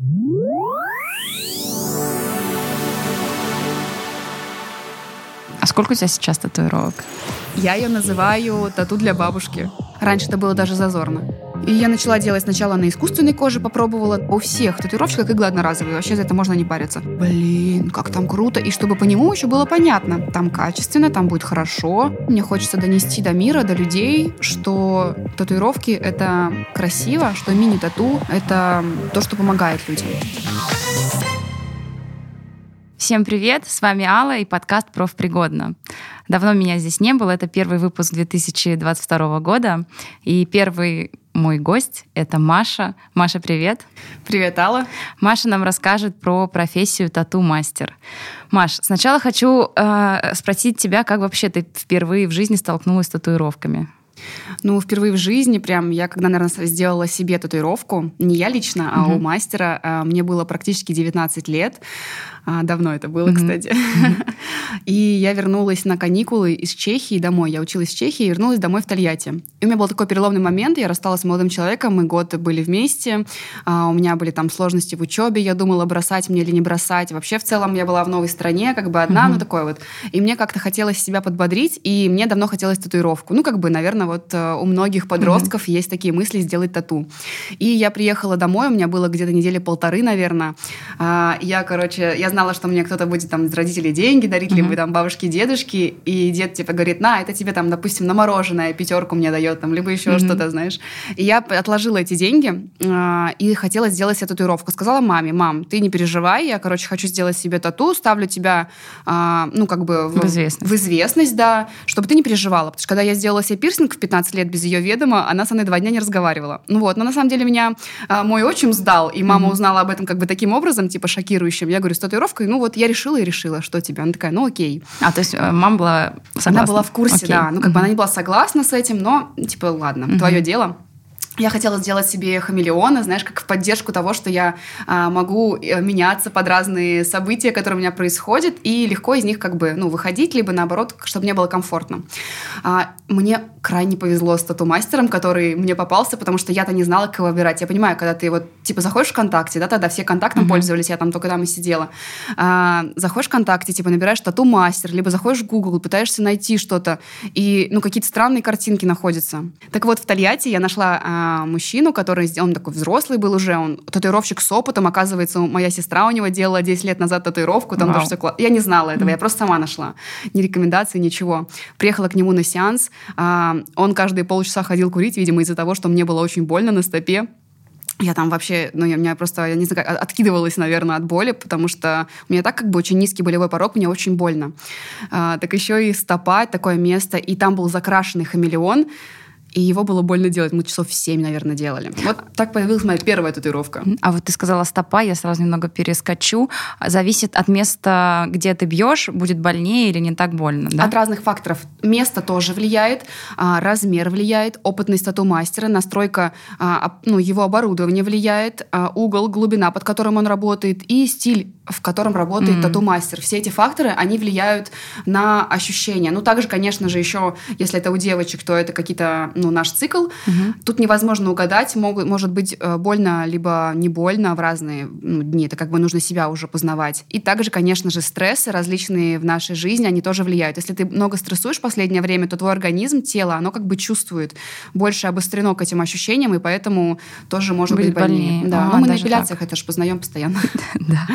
А сколько у тебя сейчас татуировок? Я ее называю тату для бабушки. Раньше это было даже зазорно. И я начала делать сначала на искусственной коже, попробовала. У всех татуировщиков иглы одноразовые, вообще за это можно не париться. Блин, как там круто. И чтобы по нему еще было понятно, там качественно, там будет хорошо. Мне хочется донести до мира, до людей, что татуировки — это красиво, что мини-тату — это то, что помогает людям. Всем привет, с вами Алла и подкаст «Профпригодно». Давно меня здесь не было, это первый выпуск 2022 года, и первый мой гость — это Маша. Маша, привет. Привет, Алла. Маша нам расскажет про профессию тату-мастер. Маш, сначала хочу э, спросить тебя, как вообще ты впервые в жизни столкнулась с татуировками? Ну, впервые в жизни прям я, когда, наверное, сделала себе татуировку, не я лично, а mm-hmm. у мастера, а, мне было практически 19 лет. А, давно это было, mm-hmm. кстати. Mm-hmm. И я вернулась на каникулы из Чехии домой. Я училась в Чехии и вернулась домой в Тольятти. И у меня был такой переломный момент. Я рассталась с молодым человеком, мы год были вместе. А, у меня были там сложности в учебе. Я думала, бросать мне или не бросать. Вообще, в целом, я была в новой стране, как бы одна, mm-hmm. ну такой вот. И мне как-то хотелось себя подбодрить, и мне давно хотелось татуировку. Ну, как бы, наверное, вот э, у многих подростков mm-hmm. есть такие мысли сделать тату. И я приехала домой, у меня было где-то недели полторы, наверное. А, я, короче, я знала, что мне кто-то будет там из родителей деньги дарить, mm-hmm. либо там бабушки, дедушки, и дед типа говорит, на, это тебе там, допустим, на мороженое пятерку мне дает, там, либо еще mm-hmm. что-то, знаешь. И я отложила эти деньги э, и хотела сделать себе татуировку. Сказала маме, мам, ты не переживай, я, короче, хочу сделать себе тату, ставлю тебя, э, ну, как бы... В, в известность. В известность, да, чтобы ты не переживала. Потому что когда я сделала себе пирсинг в 15 лет без ее ведома, она со мной два дня не разговаривала. Ну вот, но на самом деле меня э, мой отчим сдал, и мама mm-hmm. узнала об этом как бы таким образом, типа шокирующим. Я говорю, с татуировкой, ну вот я решила и решила, что тебе. Она такая, ну окей. А, то есть э, мама была согласна? Она была в курсе, окей. да. Ну, как бы она не была согласна с этим, но, типа, ладно, твое дело. Я хотела сделать себе хамелеона, знаешь, как в поддержку того, что я а, могу э, меняться под разные события, которые у меня происходят, и легко из них как бы, ну, выходить, либо наоборот, чтобы мне было комфортно. А, мне крайне повезло с тату-мастером, который мне попался, потому что я-то не знала, кого выбирать. Я понимаю, когда ты вот, типа, заходишь в ВКонтакте, да, тогда все контактом mm-hmm. пользовались, я там только там и сидела. А, заходишь в ВКонтакте, типа, набираешь тату-мастер, либо заходишь в Google, пытаешься найти что-то, и, ну, какие-то странные картинки находятся. Так вот, в Тольятти я нашла мужчину, который сделан такой взрослый был уже, он татуировщик с опытом, оказывается, моя сестра у него делала 10 лет назад татуировку, там тоже все классно. Я не знала этого, я просто сама нашла. Ни рекомендаций, ничего. Приехала к нему на сеанс, а, он каждые полчаса ходил курить, видимо, из-за того, что мне было очень больно на стопе. Я там вообще, ну, я, меня просто, я не знаю, откидывалась, наверное, от боли, потому что у меня так как бы очень низкий болевой порог, мне очень больно. А, так еще и стопа, такое место, и там был закрашенный хамелеон, и его было больно делать. Мы часов 7, наверное, делали. Вот так появилась моя первая татуировка. А вот ты сказала стопа, я сразу немного перескочу. Зависит от места, где ты бьешь, будет больнее или не так больно, да? От разных факторов. Место тоже влияет, а, размер влияет, опытность тату-мастера, настройка а, ну, его оборудования влияет, а, угол, глубина, под которым он работает, и стиль, в котором работает mm-hmm. тату-мастер. Все эти факторы, они влияют на ощущения. Ну, также, конечно же, еще, если это у девочек, то это какие-то ну, наш цикл. Угу. Тут невозможно угадать, могут, может быть э, больно, либо не больно в разные ну, дни. Это как бы нужно себя уже познавать. И также, конечно же, стрессы различные в нашей жизни, они тоже влияют. Если ты много стрессуешь в последнее время, то твой организм, тело, оно как бы чувствует больше обострено к этим ощущениям, и поэтому тоже может быть, быть больнее. Да. А, Но мы на эпиляциях это же познаем постоянно. Да.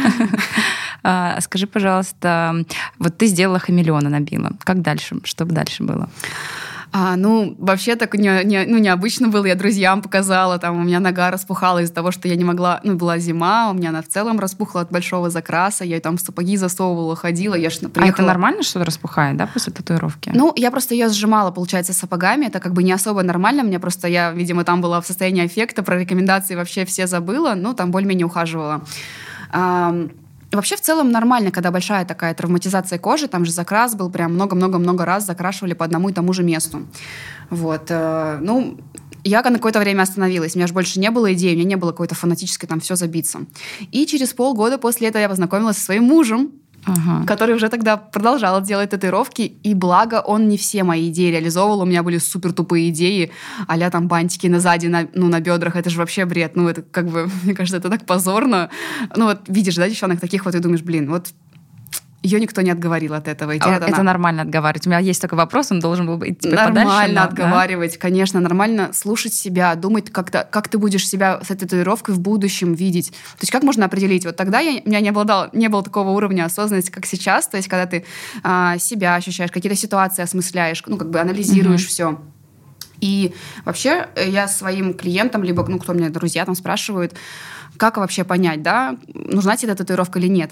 А, скажи, пожалуйста, вот ты сделала хамелеона, набила. Как дальше? Что дальше было? А, ну, вообще так не, не, ну, необычно было. Я друзьям показала, там у меня нога распухала из-за того, что я не могла... Ну, была зима, у меня она в целом распухла от большого закраса. Я там сапоги засовывала, ходила. Я ж приехала... А это нормально, что распухает, да, после татуировки? Ну, я просто ее сжимала, получается, сапогами. Это как бы не особо нормально. Мне просто, я, видимо, там была в состоянии эффекта, про рекомендации вообще все забыла. Ну, там более-менее ухаживала. Вообще в целом нормально, когда большая такая травматизация кожи, там же закрас был прям много-много-много раз закрашивали по одному и тому же месту. Вот. Э, ну, я на какое-то время остановилась. У меня же больше не было идеи, у меня не было какой-то фанатической там все забиться. И через полгода после этого я познакомилась со своим мужем, ага. который уже тогда продолжал делать татуировки, и благо он не все мои идеи реализовывал, у меня были супер тупые идеи, а там бантики на сзади, на, ну, на бедрах, это же вообще бред, ну, это как бы, мне кажется, это так позорно. Ну, вот видишь, да, девчонок таких вот, и думаешь, блин, вот ее никто не отговорил от этого. А это она... нормально отговаривать. У меня есть такой вопрос, он должен был быть типа, Нормально подальше, но, отговаривать, да? конечно, нормально слушать себя, думать, как, -то, как ты будешь себя с этой татуировкой в будущем видеть. То есть как можно определить? Вот тогда я, у меня не, обладал, не было такого уровня осознанности, как сейчас, то есть когда ты а, себя ощущаешь, какие-то ситуации осмысляешь, ну, как бы анализируешь mm-hmm. все. И вообще э, я своим клиентам, либо, ну, кто мне друзья там спрашивают, как вообще понять, да, нужна тебе эта татуировка или нет.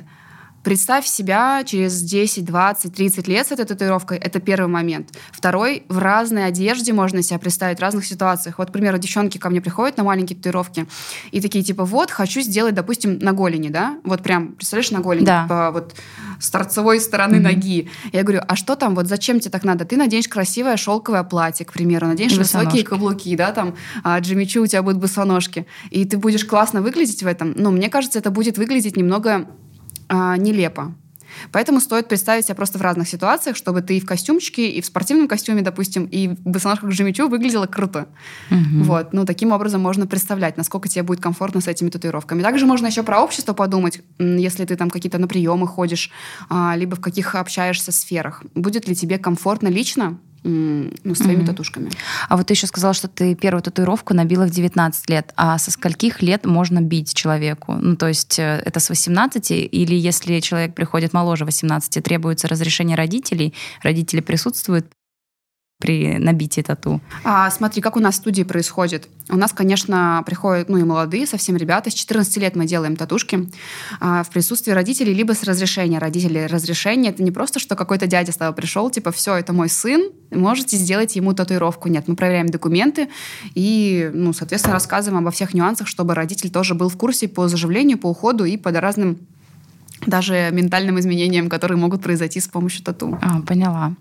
Представь себя через 10, 20, 30 лет с этой татуировкой. Это первый момент. Второй, в разной одежде можно себя представить, в разных ситуациях. Вот, к примеру, девчонки ко мне приходят на маленькие татуировки и такие, типа, вот, хочу сделать, допустим, на голени, да? Вот прям, представляешь, на голени, да. типа, вот с торцевой стороны mm-hmm. ноги. Я говорю, а что там, вот зачем тебе так надо? Ты наденешь красивое шелковое платье, к примеру, наденешь высокие каблуки, да, там, а, Джимичу у тебя будут босоножки, и ты будешь классно выглядеть в этом. Ну, мне кажется, это будет выглядеть немного а, нелепо. Поэтому стоит представить себя просто в разных ситуациях, чтобы ты и в костюмчике, и в спортивном костюме, допустим, и в босоножках Жемичу выглядела круто. Угу. Вот. Ну, таким образом можно представлять, насколько тебе будет комфортно с этими татуировками. Также можно еще про общество подумать, если ты там какие-то на приемы ходишь, а, либо в каких общаешься сферах. Будет ли тебе комфортно лично ну, своими mm-hmm. татушками. А вот ты еще сказала, что ты первую татуировку набила в 19 лет. А со скольких лет можно бить человеку? Ну, то есть э, это с 18? Или если человек приходит моложе 18, требуется разрешение родителей, родители присутствуют при набитии тату? А, смотри, как у нас в студии происходит. У нас, конечно, приходят, ну и молодые совсем ребята. С 14 лет мы делаем татушки а, в присутствии родителей, либо с разрешения родителей. Разрешение — это не просто, что какой-то дядя с тобой пришел, типа, все, это мой сын, можете сделать ему татуировку. Нет, мы проверяем документы и, ну, соответственно, рассказываем обо всех нюансах, чтобы родитель тоже был в курсе по заживлению, по уходу и по разным даже ментальным изменениям, которые могут произойти с помощью тату. А, поняла.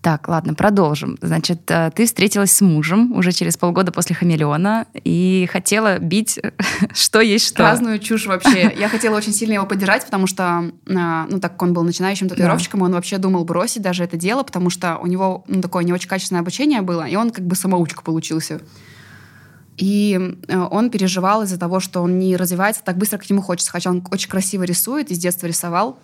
Так, ладно, продолжим. Значит, э, ты встретилась с мужем уже через полгода после хамелеона и хотела бить что есть что. Разную чушь вообще. Я хотела очень сильно его поддержать, потому что, э, ну, так как он был начинающим татуировщиком, да. он вообще думал бросить даже это дело, потому что у него ну, такое не очень качественное обучение было, и он как бы самоучка получился. И э, он переживал из-за того, что он не развивается так быстро, как ему хочется. Хотя он очень красиво рисует, и с детства рисовал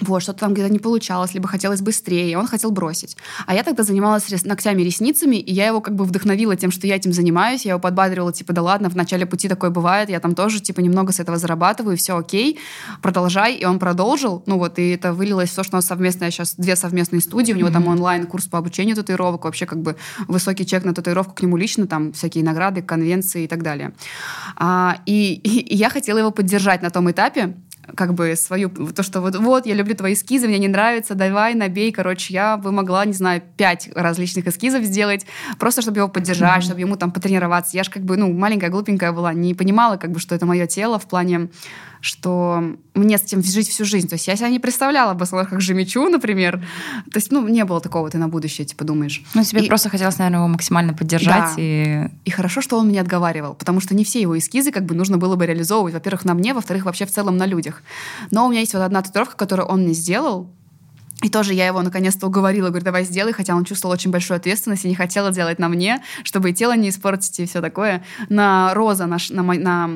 вот, что-то там где-то не получалось, либо хотелось быстрее, он хотел бросить. А я тогда занималась рес... ногтями, ресницами, и я его как бы вдохновила тем, что я этим занимаюсь, я его подбадривала, типа, да ладно, в начале пути такое бывает, я там тоже, типа, немного с этого зарабатываю, все окей, продолжай, и он продолжил, ну вот, и это вылилось в то, что у нас совместная сейчас две совместные студии, у него mm-hmm. там онлайн-курс по обучению татуировок, вообще как бы высокий чек на татуировку к нему лично, там всякие награды, конвенции и так далее. А, и, и, и я хотела его поддержать на том этапе, как бы свою, то, что вот, вот, я люблю твои эскизы, мне не нравится, давай, набей. Короче, я бы могла, не знаю, пять различных эскизов сделать, просто чтобы его поддержать, mm-hmm. чтобы ему там потренироваться. Я же как бы, ну, маленькая, глупенькая была, не понимала, как бы, что это мое тело в плане что мне с этим жить всю жизнь. То есть я себя не представляла бы как Жемичу, например. То есть, ну, не было такого, ты на будущее, типа, думаешь. Ну, тебе и... просто хотелось, наверное, его максимально поддержать. Да. И... и хорошо, что он меня отговаривал, потому что не все его эскизы как бы нужно было бы реализовывать. Во-первых, на мне, во-вторых, вообще в целом на людях. Но у меня есть вот одна татуировка, которую он мне сделал, и тоже я его наконец-то уговорила, говорю, давай сделай, хотя он чувствовал очень большую ответственность и не хотела делать на мне, чтобы и тело не испортить и все такое. На роза на, на, на,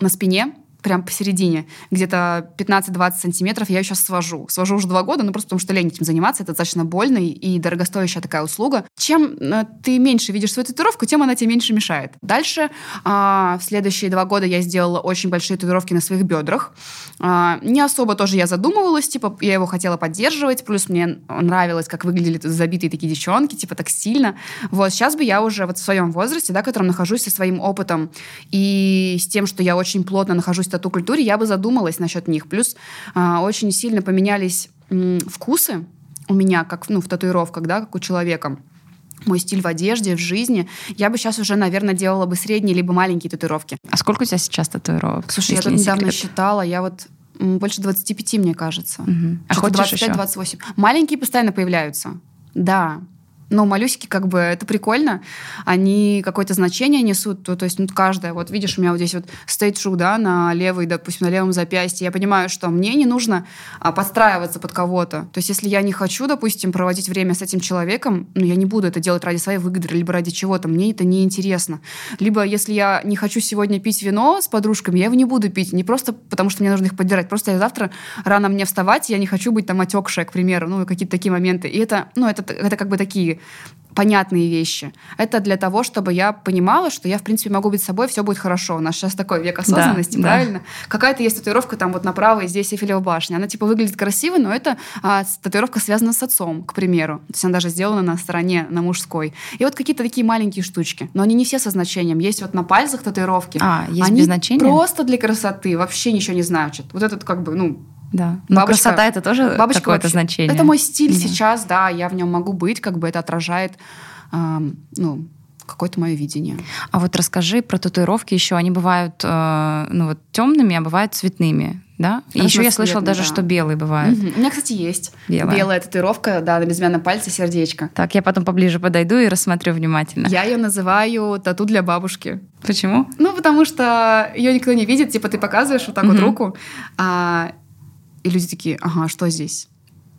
на спине прям посередине, где-то 15-20 сантиметров, я ее сейчас свожу. Свожу уже два года, ну просто потому что лень этим заниматься, это достаточно больно и дорогостоящая такая услуга. Чем э, ты меньше видишь свою татуировку, тем она тебе меньше мешает. Дальше а, в следующие два года я сделала очень большие татуировки на своих бедрах. А, не особо тоже я задумывалась, типа я его хотела поддерживать, плюс мне нравилось, как выглядели забитые такие девчонки, типа так стильно. Вот сейчас бы я уже вот в своем возрасте, да, в котором нахожусь со своим опытом и с тем, что я очень плотно нахожусь тату-культуре, я бы задумалась насчет них. Плюс а, очень сильно поменялись м, вкусы у меня, как ну, в татуировках, да, как у человека мой стиль в одежде, в жизни, я бы сейчас уже, наверное, делала бы средние либо маленькие татуировки. А сколько у тебя сейчас татуировок? Слушай, я тут не недавно считала, я вот больше 25, мне кажется. Угу. А хочешь 25-28. Маленькие постоянно появляются. Да. Но малюсики, как бы, это прикольно. Они какое-то значение несут. То, то есть, ну, каждая, вот видишь, у меня вот здесь вот стоит шук, да, на левой, допустим, на левом запястье. Я понимаю, что мне не нужно а, подстраиваться под кого-то. То есть, если я не хочу, допустим, проводить время с этим человеком, ну, я не буду это делать ради своей выгоды, либо ради чего-то. Мне это не интересно. Либо, если я не хочу сегодня пить вино с подружками, я его не буду пить. Не просто потому, что мне нужно их поддержать. Просто я завтра рано мне вставать, я не хочу быть там отекшая, к примеру. Ну, какие-то такие моменты. И это, ну, это, это как бы такие понятные вещи. Это для того, чтобы я понимала, что я, в принципе, могу быть собой, все будет хорошо. У нас сейчас такой век осознанности, да, правильно? Да. Какая-то есть татуировка там вот направо, и здесь Эйфелева башня. Она типа выглядит красиво, но это а, татуировка связана с отцом, к примеру. То есть она даже сделана на стороне, на мужской. И вот какие-то такие маленькие штучки. Но они не все со значением. Есть вот на пальцах татуировки. А, есть они без значения? просто для красоты, вообще ничего не значат. Вот этот как бы, ну, да. Но бабочка, красота это тоже бабочка какое-то значение. Это мой стиль да. сейчас, да, я в нем могу быть, как бы это отражает, э, ну, какое-то мое видение. А вот расскажи про татуировки еще. Они бывают э, ну, вот, темными, а бывают цветными. Да? И еще я слышала даже, да. что белые бывают. Угу. У меня, кстати, есть белая. белая татуировка, да, на безымянном пальце сердечко. Так, я потом поближе подойду и рассмотрю внимательно. Я ее называю тату для бабушки. Почему? Ну, потому что ее никто не видит, типа ты показываешь вот так угу. вот руку, а и люди такие, ага, что здесь?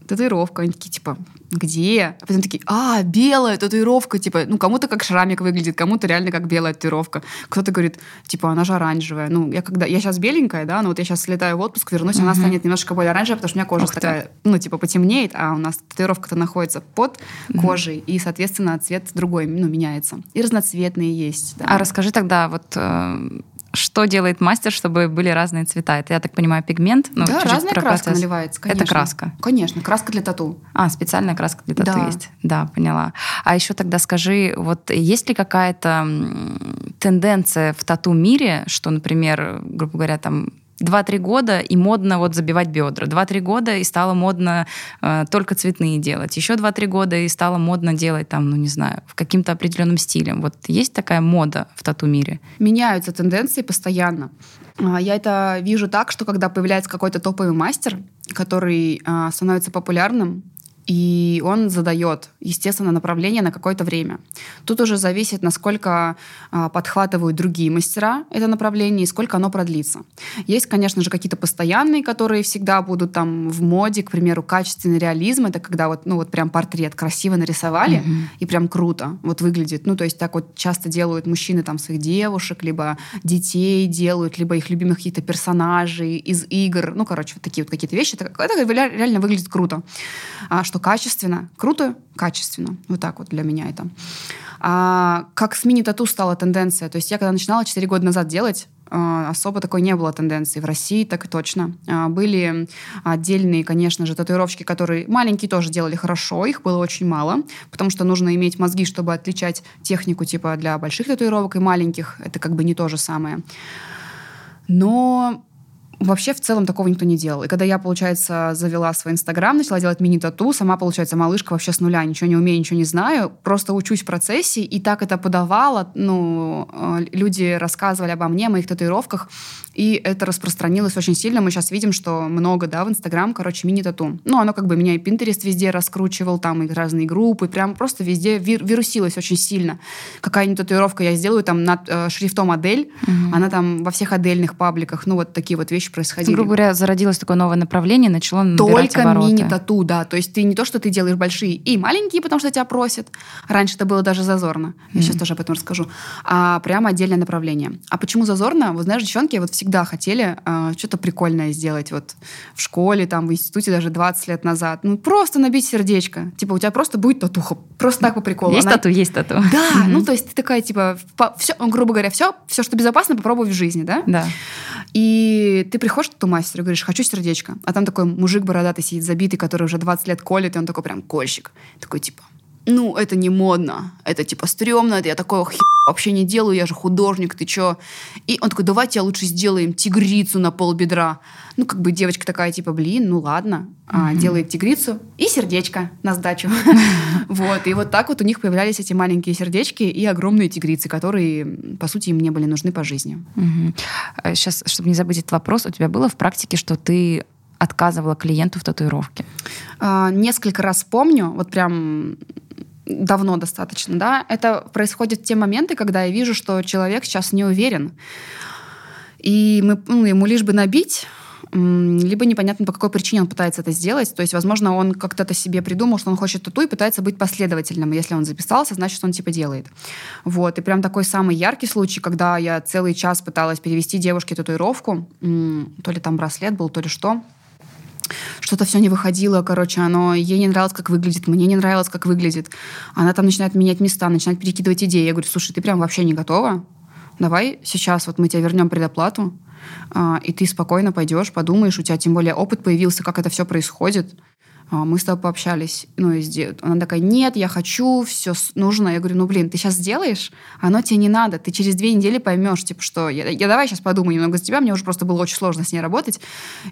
татуировка. Они такие, типа, где? А потом такие, а, белая татуировка, типа, ну, кому-то как шрамик выглядит, кому-то реально как белая татуировка. Кто-то говорит, типа, она же оранжевая. Ну, я когда, я сейчас беленькая, да, но вот я сейчас слетаю в отпуск, вернусь, она станет немножко более оранжевая, потому что у меня кожа Ух такая, ты. ну, типа, потемнеет, а у нас татуировка-то находится под кожей, и, соответственно, цвет другой, ну, меняется. И разноцветные есть. Да. А расскажи тогда, вот э, что делает мастер, чтобы были разные цвета? Это, я так понимаю, пигмент? Ну, да, разная краска процесс. наливается, конечно. Это краска? Конечно, краска для тату. А, специальная краска для тату да. есть? Да, поняла. А еще тогда скажи, вот есть ли какая-то тенденция в тату-мире, что, например, грубо говоря, там 2-3 года, и модно вот забивать бедра. 2-3 года, и стало модно э, только цветные делать. Еще 2-3 года, и стало модно делать там, ну не знаю, в каким-то определенным стилем. Вот есть такая мода в тату-мире? Меняются тенденции постоянно. А, я это вижу так, что когда появляется какой-то топовый мастер, который э, становится популярным, и он задает, естественно, направление на какое-то время. Тут уже зависит, насколько а, подхватывают другие мастера это направление и сколько оно продлится. Есть, конечно же, какие-то постоянные, которые всегда будут там в моде, к примеру, качественный реализм. Это когда вот, ну, вот прям портрет красиво нарисовали mm-hmm. и прям круто вот выглядит. Ну, то есть так вот часто делают мужчины там своих девушек, либо детей делают, либо их любимых каких-то персонажей из игр. Ну, короче, вот такие вот какие-то вещи. Это, это реально выглядит круто. А, что что качественно, круто, качественно. Вот так вот для меня это. А, как с мини-тату стала тенденция. То есть я когда начинала 4 года назад делать, а, особо такой не было тенденции. В России так и точно. А, были отдельные, конечно же, татуировщики, которые маленькие тоже делали хорошо, их было очень мало, потому что нужно иметь мозги, чтобы отличать технику типа для больших татуировок и маленьких. Это как бы не то же самое. Но Вообще, в целом, такого никто не делал. И когда я, получается, завела свой Инстаграм, начала делать мини-тату, сама, получается, малышка вообще с нуля, ничего не умею, ничего не знаю, просто учусь в процессе, и так это подавала, ну, э, люди рассказывали обо мне, о моих татуировках, и это распространилось очень сильно. Мы сейчас видим, что много, да, в Инстаграм, короче, мини-тату. Ну, оно как бы меня и Пинтерест везде раскручивал, там и разные группы, прям просто везде вир вирусилось очень сильно. Какая-нибудь татуировка я сделаю там над э, шрифтом Адель, угу. она там во всех Адельных пабликах, ну, вот такие вот вещи происходили. Грубо говоря, зародилось такое новое направление, начало Только мини-тату, да. То есть ты не то, что ты делаешь большие и маленькие, потому что тебя просят. Раньше это было даже зазорно. Я mm сейчас тоже об этом расскажу. А прямо отдельное направление. А почему зазорно? Вы знаешь, девчонки вот всегда хотели э, что-то прикольное сделать. Вот в школе, там, в институте даже 20 лет назад. Ну, просто набить сердечко. Типа, у тебя просто будет татуха. Просто так по приколу. Есть Она... тату, есть тату. Да, mm-hmm. ну, то есть ты такая, типа, все, грубо говоря, все, все, что безопасно, попробуй в жизни, да? Да. И ты приходишь к тату-мастеру и говоришь, хочу сердечко. А там такой мужик бородатый сидит, забитый, который уже 20 лет колет, и он такой прям кольщик. Такой, типа, ну, это не модно, это типа стрёмно, это я такого хи вообще не делаю, я же художник, ты чё? И он такой, давайте я лучше сделаем тигрицу на пол бедра. Ну, как бы девочка такая, типа, блин, ну ладно, а, делает тигрицу и сердечко на сдачу. Вот, и вот так вот у них появлялись эти маленькие сердечки и огромные тигрицы, которые, по сути, им не были нужны по жизни. Сейчас, а чтобы не забыть этот вопрос, у тебя было в практике, что ты отказывала клиенту в татуировке? А, несколько раз помню, вот прям давно достаточно, да, это происходит в те моменты, когда я вижу, что человек сейчас не уверен, и мы, ну, ему лишь бы набить, либо непонятно, по какой причине он пытается это сделать. То есть, возможно, он как-то себе придумал, что он хочет тату и пытается быть последовательным. Если он записался, значит, он типа делает. Вот. И прям такой самый яркий случай, когда я целый час пыталась перевести девушке татуировку, то ли там браслет был, то ли что, что-то все не выходило, короче, оно ей не нравилось, как выглядит, мне не нравилось, как выглядит. Она там начинает менять места, начинает перекидывать идеи. Я говорю, слушай, ты прям вообще не готова? Давай сейчас вот мы тебе вернем предоплату, а, и ты спокойно пойдешь, подумаешь, у тебя тем более опыт появился, как это все происходит. А, мы с тобой пообщались, ну, и она такая, нет, я хочу, все нужно. Я говорю, ну, блин, ты сейчас сделаешь, оно тебе не надо, ты через две недели поймешь, типа, что я, я давай сейчас подумаю немного за тебя, мне уже просто было очень сложно с ней работать.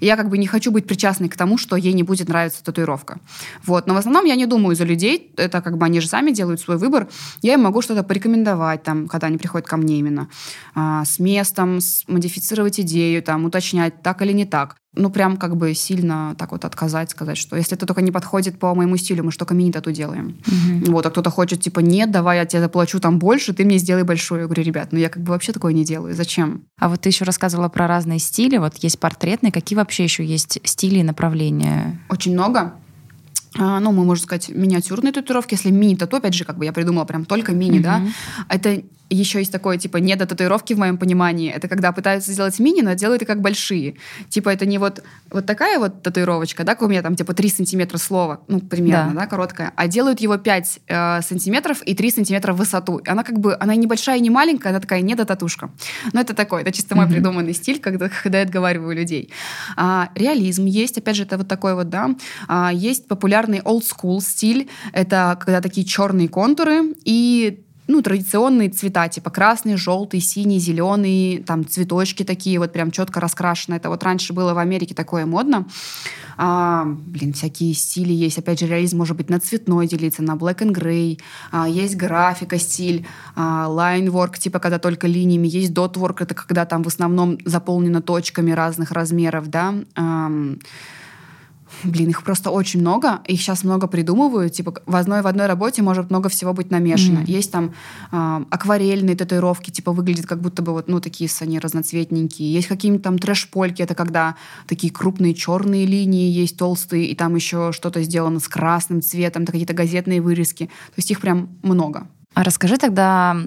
Я как бы не хочу быть причастной к тому, что ей не будет нравиться татуировка. Вот, но в основном я не думаю за людей, это как бы они же сами делают свой выбор, я им могу что-то порекомендовать, там, когда они приходят ко мне именно, а, с местом, с, модифицировать идею, там, уточнять, так или не так ну, прям как бы сильно так вот отказать, сказать, что если это только не подходит по моему стилю, мы что, мини-тату делаем. Угу. Вот, а кто-то хочет, типа, нет, давай я тебе заплачу там больше, ты мне сделай большую. Я говорю, ребят, ну я как бы вообще такое не делаю, зачем? А вот ты еще рассказывала про разные стили, вот есть портретные, какие вообще еще есть стили и направления? Очень много. А, ну, мы, можно сказать, миниатюрные татуировки. Если мини-тату, опять же, как бы я придумала прям только мини, mm-hmm. да, это еще есть такое, типа, не до татуировки в моем понимании. Это когда пытаются сделать мини, но делают это как большие. Типа, это не вот, вот такая вот татуировочка, да, как у меня там, типа, 3 сантиметра слова, ну, примерно, да, да короткая, а делают его 5 э, сантиметров и 3 сантиметра в высоту. И она как бы, она не большая, не маленькая, она такая не до татушка. Но это такой, это чисто мой mm-hmm. придуманный стиль, когда, когда я отговариваю людей. А, реализм есть, опять же, это вот такой вот, да. А, есть популярный old school стиль, это когда такие черные контуры и ну, традиционные цвета, типа красный, желтый, синий, зеленый, там цветочки такие вот прям четко раскрашены. Это вот раньше было в Америке такое модно. А, блин, всякие стили есть. Опять же, реализм может быть на цветной делиться, на black and gray. А, есть графика стиль, а, line work, типа когда только линиями. Есть dot work, это когда там в основном заполнено точками разных размеров, да. А, Блин, их просто очень много. Их сейчас много придумывают. Типа в одной в одной работе может много всего быть намешано. Mm-hmm. Есть там э, акварельные татуировки, типа выглядят как будто бы вот, ну, такие они разноцветненькие. Есть какие-нибудь там трэш-польки, это когда такие крупные черные линии есть, толстые, и там еще что-то сделано с красным цветом, какие-то газетные вырезки. То есть их прям много. А расскажи тогда,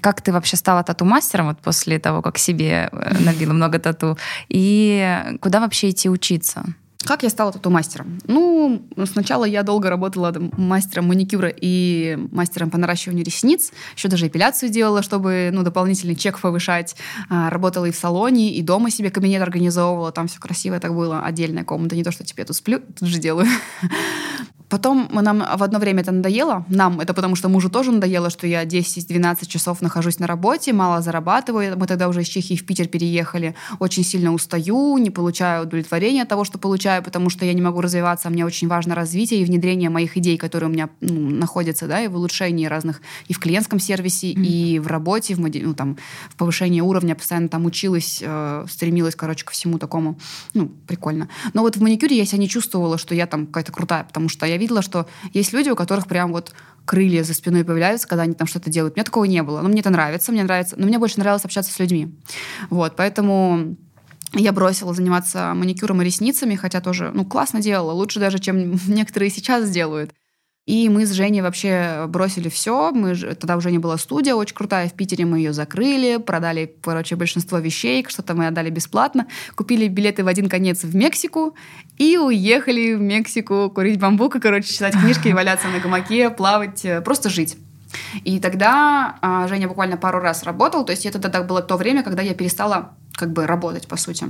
как ты вообще стала тату-мастером вот после того, как себе э, набила много тату, и куда вообще идти учиться? Как я стала тату-мастером? Ну, сначала я долго работала мастером маникюра и мастером по наращиванию ресниц. Еще даже эпиляцию делала, чтобы ну, дополнительный чек повышать. А, работала и в салоне, и дома себе кабинет организовывала. Там все красиво так было. Отдельная комната. Не то, что теперь тут сплю, тут же делаю. Потом нам в одно время это надоело. Нам это потому, что мужу тоже надоело, что я 10-12 часов нахожусь на работе, мало зарабатываю. Мы тогда уже из Чехии в Питер переехали. Очень сильно устаю, не получаю удовлетворения от того, что получаю, потому что я не могу развиваться. Мне очень важно развитие и внедрение моих идей, которые у меня ну, находятся, да, и в улучшении разных и в клиентском сервисе, mm-hmm. и в работе, в, ну, там, в повышении уровня. Постоянно там училась, э, стремилась, короче, ко всему такому. Ну, прикольно. Но вот в маникюре я себя не чувствовала, что я там какая-то крутая, потому что я я видела, что есть люди, у которых прям вот крылья за спиной появляются, когда они там что-то делают. У меня такого не было. Но мне это нравится, мне нравится. Но мне больше нравилось общаться с людьми. Вот, поэтому я бросила заниматься маникюром и ресницами, хотя тоже, ну, классно делала, лучше даже, чем некоторые сейчас делают. И мы с Женей вообще бросили все. Мы, тогда уже не была студия очень крутая в Питере. Мы ее закрыли, продали, короче, большинство вещей, что-то мы отдали бесплатно. Купили билеты в один конец в Мексику и уехали в Мексику курить бамбук и, короче, читать книжки валяться на гамаке, плавать, э, просто жить. И тогда а, Женя буквально пару раз работал, то есть это тогда было то время, когда я перестала как бы работать, по сути.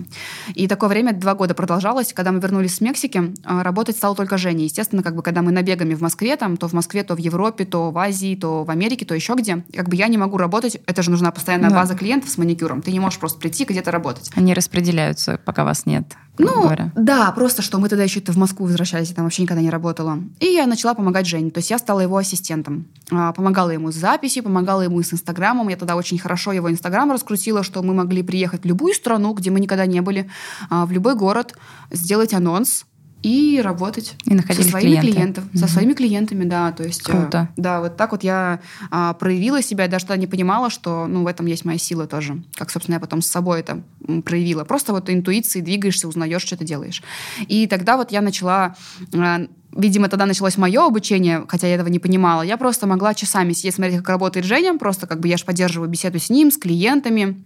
И такое время два года продолжалось. Когда мы вернулись с Мексики, а, работать стал только Женя. Естественно, как бы, когда мы набегами в Москве, там, то в Москве, то в Европе, то в Азии, то в Америке, то еще где, как бы я не могу работать. Это же нужна постоянная да. база клиентов с маникюром. Ты не можешь просто прийти где-то работать. Они распределяются, пока вас нет. Ну, говоря. да, просто что мы тогда еще в Москву возвращались, я там вообще никогда не работала. И я начала помогать Жене. То есть я стала его ассистентом. А, помогала ему с записью, помогала ему с Инстаграмом. Я тогда очень хорошо его Инстаграм раскрутила, что мы могли приехать в любую страну, где мы никогда не были, а, в любой город, сделать анонс, и работать и со своими клиенты. клиентами, Мгм. со своими клиентами, да, то есть, э, Круто. да, вот так вот я а, проявила себя, я даже тогда не понимала, что, ну, в этом есть моя сила тоже, как, собственно, я потом с собой это проявила. Просто вот интуицией двигаешься, узнаешь, что ты делаешь. И тогда вот я начала а, Видимо, тогда началось мое обучение, хотя я этого не понимала. Я просто могла часами сидеть, смотреть, как работает Женя. Просто как бы я же поддерживаю беседу с ним, с клиентами.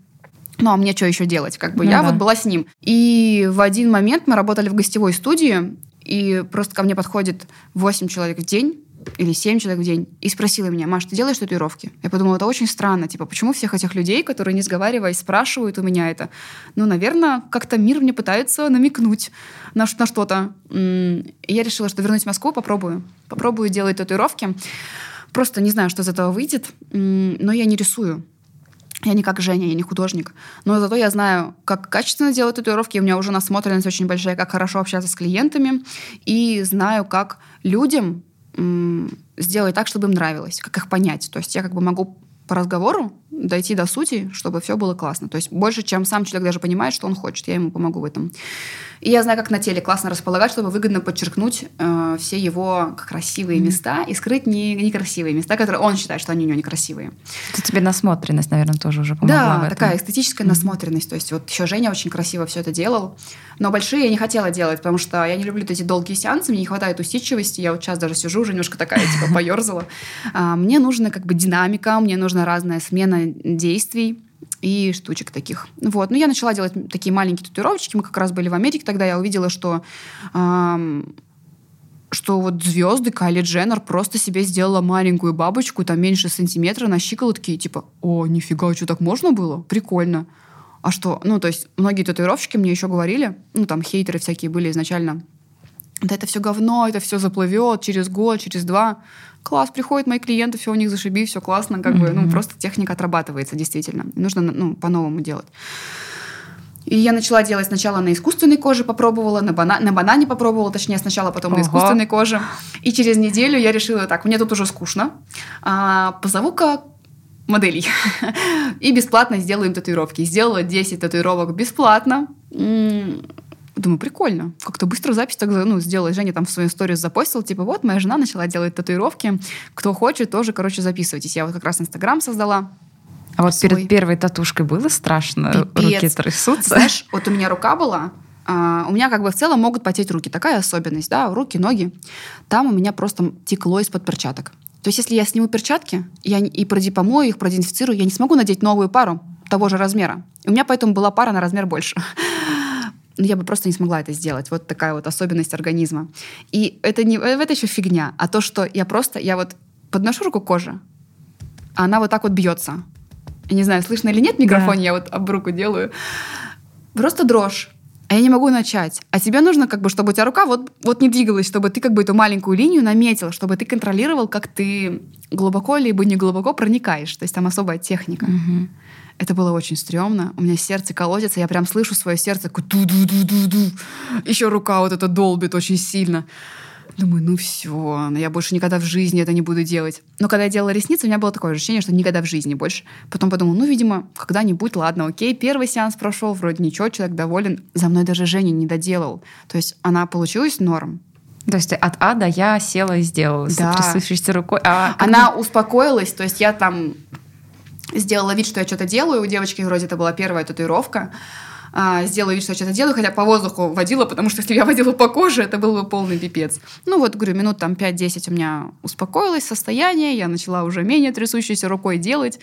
Ну, а мне что еще делать? Как бы Ну я да. вот была с ним. И в один момент мы работали в гостевой студии, и просто ко мне подходит 8 человек в день или 7 человек в день, и спросила меня, Маш, ты делаешь татуировки? Я подумала, это очень странно, типа, почему всех этих людей, которые, не сговариваясь, спрашивают у меня это? Ну, наверное, как-то мир мне пытается намекнуть на, на что-то. И я решила, что вернусь в Москву, попробую. Попробую делать татуировки. Просто не знаю, что из этого выйдет, но я не рисую. Я не как Женя, я не художник. Но зато я знаю, как качественно делать татуировки. У меня уже насмотренность очень большая, как хорошо общаться с клиентами. И знаю, как людям сделать так, чтобы им нравилось, как их понять. То есть я как бы могу по разговору дойти до сути, чтобы все было классно. То есть больше, чем сам человек даже понимает, что он хочет. Я ему помогу в этом. И я знаю, как на теле классно располагать, чтобы выгодно подчеркнуть э, все его красивые места и скрыть не- некрасивые места, которые он считает, что они у него некрасивые. Это тебе насмотренность, наверное, тоже уже помогла Да, такая эстетическая насмотренность. То есть вот еще Женя очень красиво все это делал. Но большие я не хотела делать, потому что я не люблю эти долгие сеансы, мне не хватает усидчивости. Я вот сейчас даже сижу, уже немножко такая, типа, поерзала. А, Мне нужна как бы динамика, мне нужна разная смена действий и штучек таких. Вот. Ну, я начала делать такие маленькие татуировочки. Мы как раз были в Америке тогда. Я увидела, что ам, что вот звезды Кайли Дженнер просто себе сделала маленькую бабочку, там меньше сантиметра на щиколотке, и типа, о, нифига, что так можно было? Прикольно. А что? Ну, то есть многие татуировщики мне еще говорили, ну, там хейтеры всякие были изначально, да это все говно, это все заплывет через год, через два. Класс, приходят мои клиенты, все у них зашибись, все классно, как бы, ну, просто техника отрабатывается, действительно. Нужно, ну, по-новому делать. И я начала делать сначала на искусственной коже, попробовала, на, бана- на банане попробовала, точнее, сначала, потом на Ого. искусственной коже. И через неделю я решила, так, мне тут уже скучно, а, позову-ка моделей. И бесплатно сделаем татуировки. Сделала 10 татуировок бесплатно. Думаю, прикольно. Как-то быстро запись так ну, сделала. Женя там в свою сторис запостил, типа, вот, моя жена начала делать татуировки. Кто хочет, тоже, короче, записывайтесь. Я вот как раз Инстаграм создала. А вот свой. перед первой татушкой было страшно? Пипец. Руки трясутся? Знаешь, вот у меня рука была, а, у меня как бы в целом могут потеть руки. Такая особенность, да, руки, ноги. Там у меня просто текло из-под перчаток. То есть если я сниму перчатки я и проди- помою их, продезинфицирую, я не смогу надеть новую пару того же размера. У меня поэтому была пара на размер больше. Ну, я бы просто не смогла это сделать. Вот такая вот особенность организма. И это не это еще фигня, а то, что я просто, я вот подношу руку к коже, а она вот так вот бьется. Я не знаю, слышно или нет в микрофоне, я вот об руку делаю. Просто дрожь. А я не могу начать. А тебе нужно, как бы, чтобы у тебя рука вот, вот не двигалась, чтобы ты как бы эту маленькую линию наметил, чтобы ты контролировал, как ты глубоко либо не глубоко проникаешь. То есть там особая техника. Мгм. Это было очень стрёмно. У меня сердце колотится, я прям слышу свое сердце такое ду-ду-ду-ду-ду. Еще рука вот это долбит очень сильно. Думаю, ну все, я больше никогда в жизни это не буду делать. Но когда я делала ресницы, у меня было такое ощущение, что никогда в жизни больше. Потом подумала, ну, видимо, когда-нибудь, ладно, окей, первый сеанс прошел, вроде ничего, человек доволен. За мной даже Женя не доделал. То есть она получилась норм. То есть от А до Я села и сделала Да. трясущейся рукой. А Она успокоилась, то есть я там сделала вид, что я что-то делаю. У девочки вроде это была первая татуировка. А, сделала вид, что я что-то делаю, хотя по воздуху водила, потому что если бы я водила по коже, это был бы полный пипец. Ну вот, говорю, минут там 5-10 у меня успокоилось состояние, я начала уже менее трясущейся рукой делать,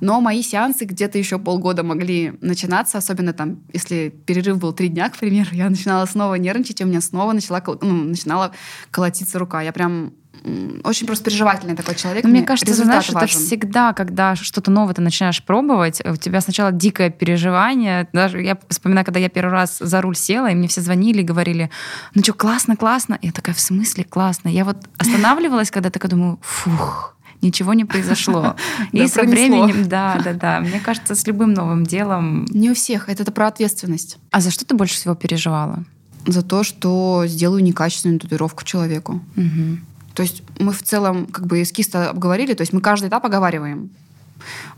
но мои сеансы где-то еще полгода могли начинаться, особенно там, если перерыв был три дня, к примеру, я начинала снова нервничать, и у меня снова начала, ну, начинала колотиться рука. Я прям очень просто переживательный такой человек. Ну, мне кажется, результат знаешь, это важен. всегда, когда что-то новое ты начинаешь пробовать, у тебя сначала дикое переживание. Даже я вспоминаю, когда я первый раз за руль села, и мне все звонили и говорили, ну что, классно, классно. Я такая, в смысле классно? Я вот останавливалась, когда такая думаю, фух, ничего не произошло. И со временем, да, да, да. Мне кажется, с любым новым делом. Не у всех. Это, это про ответственность. А за что ты больше всего переживала? За то, что сделаю некачественную татуировку человеку. Мгм. То есть мы в целом как бы эскиз обговорили, то есть мы каждый этап оговариваем.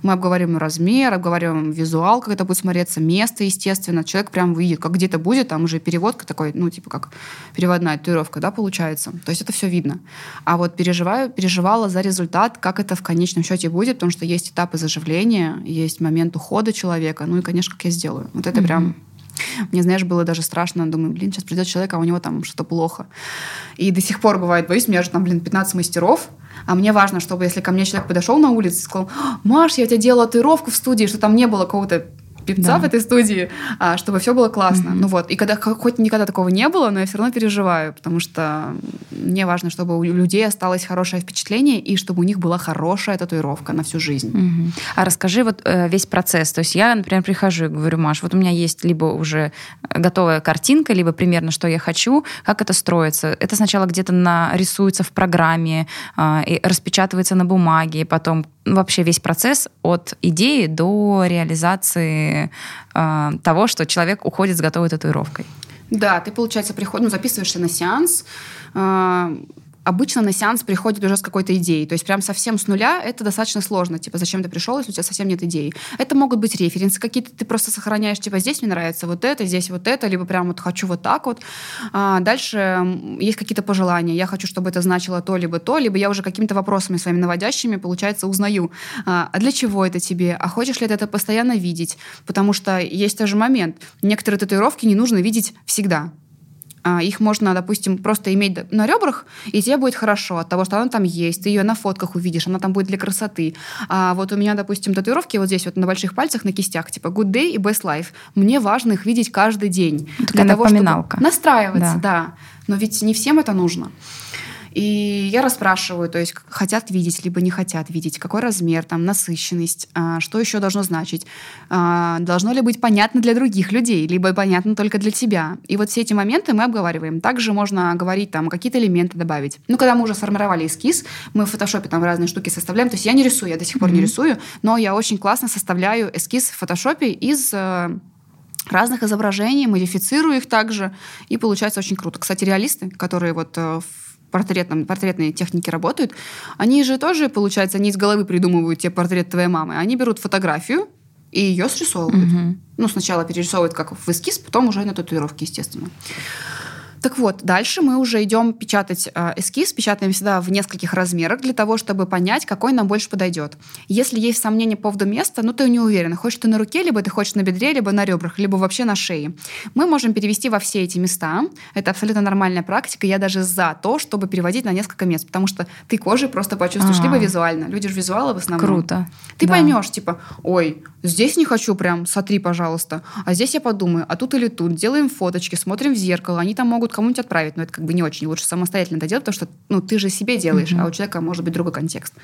Мы обговариваем размер, обговариваем визуал, как это будет смотреться, место, естественно. Человек прям видит, как где-то будет, там уже переводка такой, ну, типа как переводная татуировка, да, получается. То есть это все видно. А вот переживаю, переживала за результат, как это в конечном счете будет, потому что есть этапы заживления, есть момент ухода человека, ну и, конечно, как я сделаю. Вот это mm-hmm. прям мне, знаешь, было даже страшно. Думаю, блин, сейчас придет человек, а у него там что-то плохо. И до сих пор бывает, боюсь, у меня же там, блин, 15 мастеров, а мне важно, чтобы если ко мне человек подошел на улице и сказал, Маш, я у тебя делала татуировку в студии, что там не было какого-то певца да. в этой студии, а, чтобы все было классно. Mm-hmm. Ну вот, и когда хоть никогда такого не было, но я все равно переживаю, потому что мне важно, чтобы у людей осталось хорошее впечатление и чтобы у них была хорошая татуировка на всю жизнь. Mm-hmm. А расскажи вот э, весь процесс. То есть я, например, прихожу и говорю, Маш, вот у меня есть либо уже готовая картинка, либо примерно что я хочу, как это строится. Это сначала где-то нарисуется в программе, э, и распечатывается на бумаге, потом вообще весь процесс от идеи до реализации э, того, что человек уходит с готовой татуировкой. Да, ты, получается, приходишь, ну, записываешься на сеанс, э, обычно на сеанс приходит уже с какой-то идеей. То есть прям совсем с нуля это достаточно сложно. Типа, зачем ты пришел, если у тебя совсем нет идеи? Это могут быть референсы какие-то, ты просто сохраняешь, типа, здесь мне нравится вот это, здесь вот это, либо прям вот хочу вот так вот. А дальше есть какие-то пожелания. Я хочу, чтобы это значило то, либо то, либо я уже какими-то вопросами своими наводящими, получается, узнаю. А, а для чего это тебе? А хочешь ли ты это постоянно видеть? Потому что есть тоже момент. Некоторые татуировки не нужно видеть всегда. А, их можно, допустим, просто иметь на ребрах, и тебе будет хорошо от того, что она там есть, ты ее на фотках увидишь, она там будет для красоты. А вот у меня, допустим, татуировки вот здесь вот на больших пальцах, на кистях, типа Good Day и Best Life. Мне важно их видеть каждый день. Такая для того, чтобы настраиваться, да. да. Но ведь не всем это нужно. И я расспрашиваю, то есть хотят видеть, либо не хотят видеть, какой размер, там, насыщенность, а, что еще должно значить, а, должно ли быть понятно для других людей, либо понятно только для тебя. И вот все эти моменты мы обговариваем. Также можно говорить, там, какие-то элементы добавить. Ну, когда мы уже сформировали эскиз, мы в фотошопе там разные штуки составляем, то есть я не рисую, я до сих пор mm-hmm. не рисую, но я очень классно составляю эскиз в фотошопе из э, разных изображений, модифицирую их также, и получается очень круто. Кстати, реалисты, которые вот в э, портретном, портретные техники работают, они же тоже, получается, они из головы придумывают тебе портрет твоей мамы. Они берут фотографию и ее срисовывают. Угу. Ну, сначала перерисовывают как в эскиз, потом уже на татуировке, естественно. Так вот, дальше мы уже идем печатать э, эскиз, печатаем всегда в нескольких размерах для того, чтобы понять, какой нам больше подойдет. Если есть сомнения по поводу места, ну ты не уверен, хочешь ты на руке, либо ты хочешь на бедре, либо на ребрах, либо вообще на шее. Мы можем перевести во все эти места. Это абсолютно нормальная практика. Я даже за то, чтобы переводить на несколько мест, потому что ты кожей просто почувствуешь, А-а-а. либо визуально. Люди же визуалы в основном. Круто. Ты да. поймешь, типа, ой, здесь не хочу прям, сотри, пожалуйста. А здесь я подумаю, а тут или тут. Делаем фоточки, смотрим в зеркало. Они там могут могут кому-нибудь отправить, но это как бы не очень. Лучше самостоятельно это делать, потому что ну, ты же себе делаешь, mm-hmm. а у человека может быть другой контекст.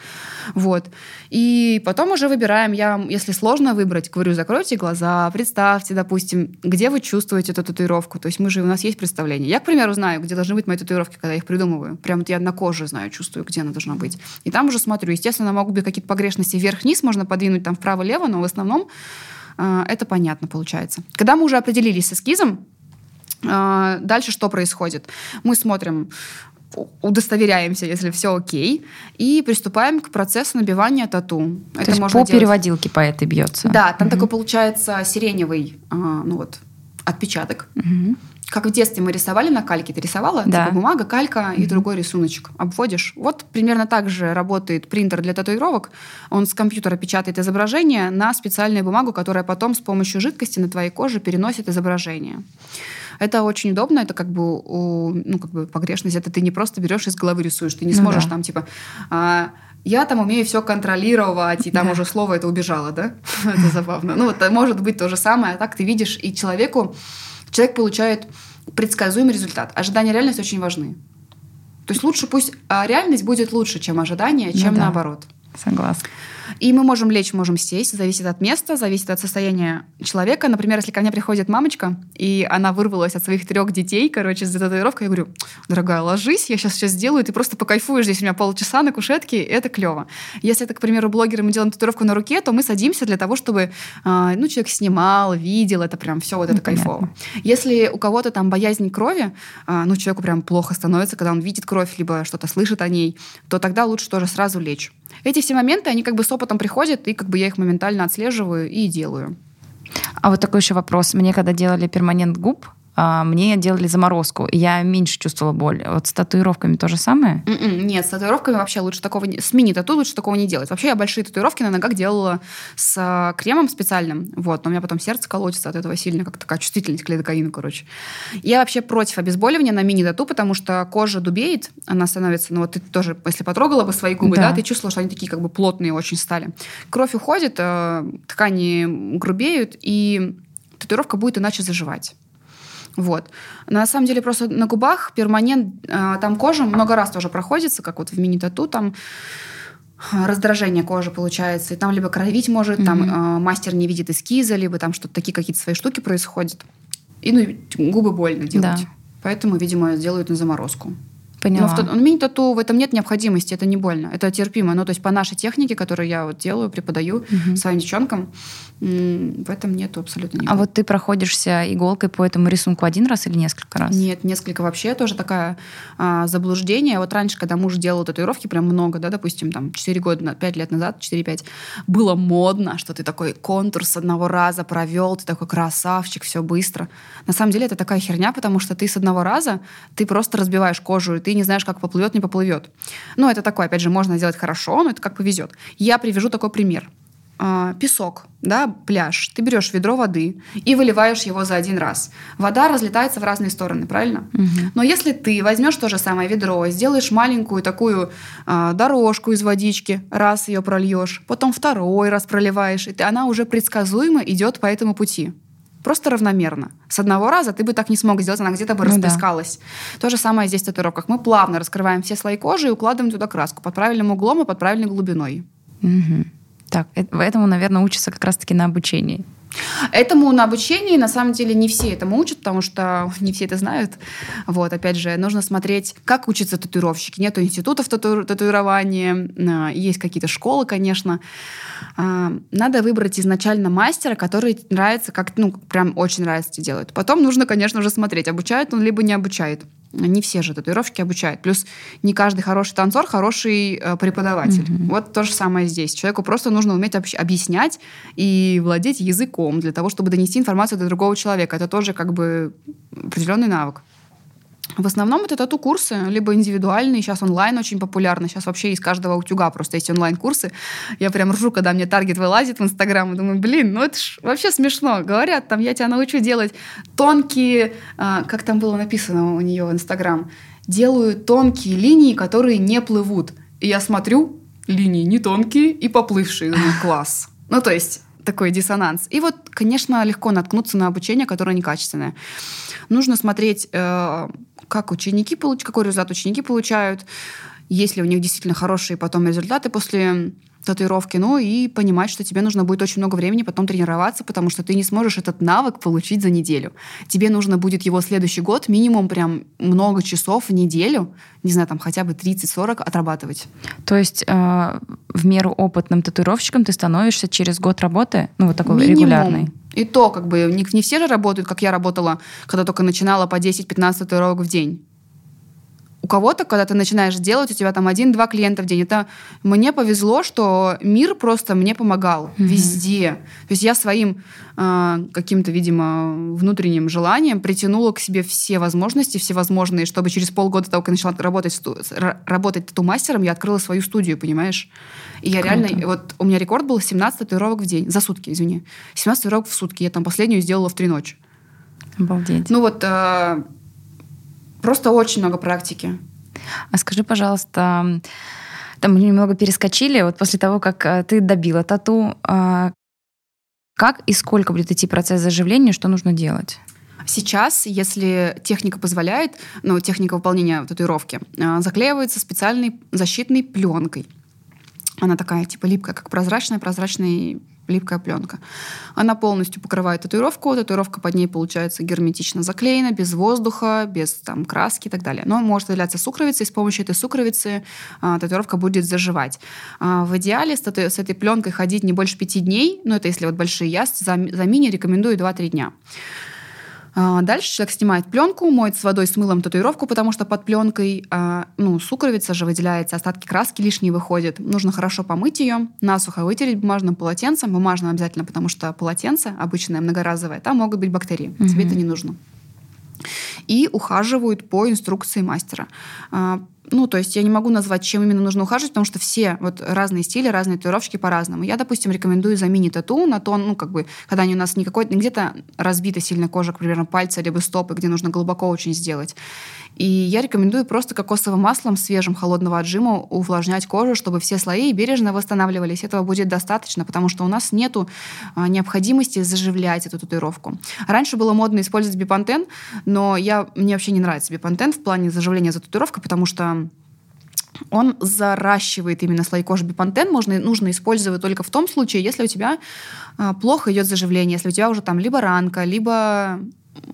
Вот. И потом уже выбираем, я, если сложно выбрать, говорю, закройте глаза, представьте, допустим, где вы чувствуете эту татуировку. То есть мы же, у нас есть представление. Я, к примеру, знаю, где должны быть мои татуировки, когда я их придумываю. Прям вот я на коже знаю, чувствую, где она должна быть. И там уже смотрю. Естественно, могут быть какие-то погрешности вверх-вниз, можно подвинуть там вправо-лево, но в основном э, это понятно получается. Когда мы уже определились с эскизом, а, дальше что происходит? Мы смотрим удостоверяемся, если все окей, и приступаем к процессу набивания тату. То Это есть можно по делать... переводилке по этой бьется. Да, там угу. такой получается сиреневый, а, ну вот, отпечаток. Угу. Как в детстве мы рисовали на кальке, ты рисовала? Да. Типа бумага, калька и другой рисуночек. Обводишь. Вот примерно так же работает принтер для татуировок. Он с компьютера печатает изображение на специальную бумагу, которая потом с помощью жидкости на твоей коже переносит изображение. Это очень удобно, это как бы, ну, как бы погрешность. Это ты не просто берешь из головы рисуешь, ты не ну сможешь да. там типа... А, я там умею все контролировать, и там да. уже слово это убежало, да? это забавно. Ну, вот может быть то же самое, а так ты видишь, и человеку, человек получает предсказуемый результат. Ожидания и реальность очень важны. То есть лучше пусть а реальность будет лучше, чем ожидание, чем ну, да. наоборот. Согласна. И мы можем лечь, можем сесть, зависит от места, зависит от состояния человека. Например, если ко мне приходит мамочка, и она вырвалась от своих трех детей, короче, с татуировкой, я говорю, дорогая, ложись, я сейчас все сделаю, ты просто покайфуешь здесь у меня полчаса на кушетке, это клево. Если это, к примеру, блогеры, мы делаем татуировку на руке, то мы садимся для того, чтобы, а, ну, человек снимал, видел, это прям все вот это ну, кайфово. Если у кого-то там боязнь крови, а, ну, человеку прям плохо становится, когда он видит кровь, либо что-то слышит о ней, то тогда лучше тоже сразу лечь. Эти все моменты, они как бы с опытом приходят, и как бы я их моментально отслеживаю и делаю. А вот такой еще вопрос. Мне когда делали перманент губ, мне делали заморозку, и я меньше чувствовала боль. Вот с татуировками то же самое? Mm-mm, м-м, нет, с татуировками вообще лучше такого. С мини-тату лучше такого не делать. Вообще я большие татуировки на ногах делала с а, кремом специальным, вот, но у меня потом сердце колотится от этого сильно, как такая чувствительность к лидокаину, короче. Я вообще против обезболивания на мини-тату, потому что кожа дубеет, она становится, ну вот ты тоже, если потрогала бы свои губы, да, да ты чувствовала, что они такие как бы плотные очень стали. Кровь уходит, э, ткани грубеют, и татуировка будет иначе заживать. Вот. На самом деле просто на губах перманент, э, там кожа много раз тоже проходится, как вот в мини-тату, там э, раздражение кожи получается, и там либо кровить может, mm-hmm. там э, мастер не видит эскиза, либо там что-то такие какие-то свои штуки происходят. И ну, губы больно делать. Да. Поэтому, видимо, делают на заморозку. Поняла. Но в, в мини-тату в этом нет необходимости, это не больно, это терпимо. Ну, то есть по нашей технике, которую я вот делаю, преподаю угу. своим девчонкам, в этом нет абсолютно никакого. А вот ты проходишься иголкой по этому рисунку один раз или несколько раз? Нет, несколько вообще. Тоже такое а, заблуждение. Вот раньше, когда муж делал татуировки, прям много, да, допустим, там 4 года, 5 лет назад, 4-5, было модно, что ты такой контур с одного раза провел, ты такой красавчик, все быстро. На самом деле это такая херня, потому что ты с одного раза, ты просто разбиваешь кожу, и ты не знаешь, как поплывет, не поплывет. Ну, это такое, опять же, можно сделать хорошо, но это как повезет. Я привяжу такой пример. А, песок, да, пляж. Ты берешь ведро воды и выливаешь его за один раз. Вода разлетается в разные стороны, правильно? Угу. Но если ты возьмешь то же самое ведро, сделаешь маленькую такую э, дорожку из водички, раз ее прольешь, потом второй раз проливаешь, и ты, она уже предсказуемо идет по этому пути. Просто равномерно. С одного раза ты бы так не смог сделать, она где-то бы ну расплескалась. Да. То же самое здесь в татуировках. Мы плавно раскрываем все слои кожи и укладываем туда краску под правильным углом и под правильной глубиной. Угу. Так, этому, наверное, учатся как раз-таки на обучении. Этому на обучении, на самом деле, не все этому учат, потому что не все это знают. Вот, опять же, нужно смотреть, как учатся татуировщики. Нету институтов тату татуирования, а, есть какие-то школы, конечно. А, надо выбрать изначально мастера, который нравится, как, ну, прям очень нравится делать. Потом нужно, конечно, уже смотреть, обучает он либо не обучает. Не все же татуировщики обучают. Плюс не каждый хороший танцор хороший э, преподаватель. Mm-hmm. Вот то же самое здесь. Человеку просто нужно уметь объяснять и владеть языком для того, чтобы донести информацию до другого человека. Это тоже как бы определенный навык. В основном это тату-курсы, либо индивидуальные. Сейчас онлайн очень популярны. Сейчас вообще из каждого утюга просто есть онлайн-курсы. Я прям ржу, когда мне таргет вылазит в Инстаграм. И думаю, блин, ну это ж вообще смешно. Говорят, там, я тебя научу делать тонкие... А, как там было написано у нее в Инстаграм? Делаю тонкие линии, которые не плывут. И я смотрю, линии не тонкие и поплывшие. Думаю, класс. Ну, то есть такой диссонанс. И вот, конечно, легко наткнуться на обучение, которое некачественное. Нужно смотреть, э, как ученики получают, какой результат ученики получают, есть ли у них действительно хорошие потом результаты после татуировки, ну и понимать, что тебе нужно будет очень много времени потом тренироваться, потому что ты не сможешь этот навык получить за неделю. Тебе нужно будет его следующий год минимум прям много часов в неделю, не знаю, там хотя бы 30-40 отрабатывать. То есть э, в меру опытным татуировщиком ты становишься через год работы, ну вот такой минимум. регулярный? И то, как бы, не, не все же работают, как я работала, когда только начинала по 10-15 татуировок в день. У кого-то, когда ты начинаешь делать, у тебя там один-два клиента в день. Это мне повезло, что мир просто мне помогал mm-hmm. везде. То есть я своим э, каким-то, видимо, внутренним желанием притянула к себе все возможности, всевозможные, чтобы через полгода того, как я начала работать, работать тату-мастером, я открыла свою студию, понимаешь? И я Круто. реально... Вот у меня рекорд был 17 татуировок в день. За сутки, извини. 17 татуировок в сутки. Я там последнюю сделала в три ночи. Обалдеть. Ну вот... Э, Просто очень много практики. А скажи, пожалуйста, там мы немного перескочили, вот после того, как э, ты добила тату, а, как и сколько будет идти процесс заживления, что нужно делать? Сейчас, если техника позволяет, ну, техника выполнения татуировки, э, заклеивается специальной защитной пленкой. Она такая, типа, липкая, как прозрачная, прозрачный липкая пленка. Она полностью покрывает татуировку, татуировка под ней получается герметично заклеена, без воздуха, без там, краски и так далее. Но может выделяться сукровица, и с помощью этой сукровицы а, татуировка будет заживать. А, в идеале с, тату- с этой пленкой ходить не больше пяти дней, но это если вот большие ясти, за, за мини рекомендую 2-3 дня. А, дальше человек снимает пленку, моет с водой с мылом татуировку, потому что под пленкой а, ну, сукровица же выделяется, остатки краски лишние выходят. Нужно хорошо помыть ее, насухо вытереть бумажным полотенцем, бумажным обязательно, потому что полотенце обычное, многоразовое, там могут быть бактерии. Угу. Тебе это не нужно и ухаживают по инструкции мастера. Ну, то есть я не могу назвать, чем именно нужно ухаживать, потому что все вот разные стили, разные татуировщики по-разному. Я, допустим, рекомендую заменить тату на тон, ну, как бы, когда у нас не какой-то, где-то разбита сильно кожа, к примеру, пальца либо стопы, где нужно глубоко очень сделать. И я рекомендую просто кокосовым маслом свежим холодного отжима увлажнять кожу, чтобы все слои бережно восстанавливались. Этого будет достаточно, потому что у нас нет а, необходимости заживлять эту татуировку. Раньше было модно использовать бипантен, но я, мне вообще не нравится бипантен в плане заживления за татуировкой, потому что он заращивает именно слои кожи бипантен. Можно, нужно использовать только в том случае, если у тебя а, плохо идет заживление, если у тебя уже там либо ранка, либо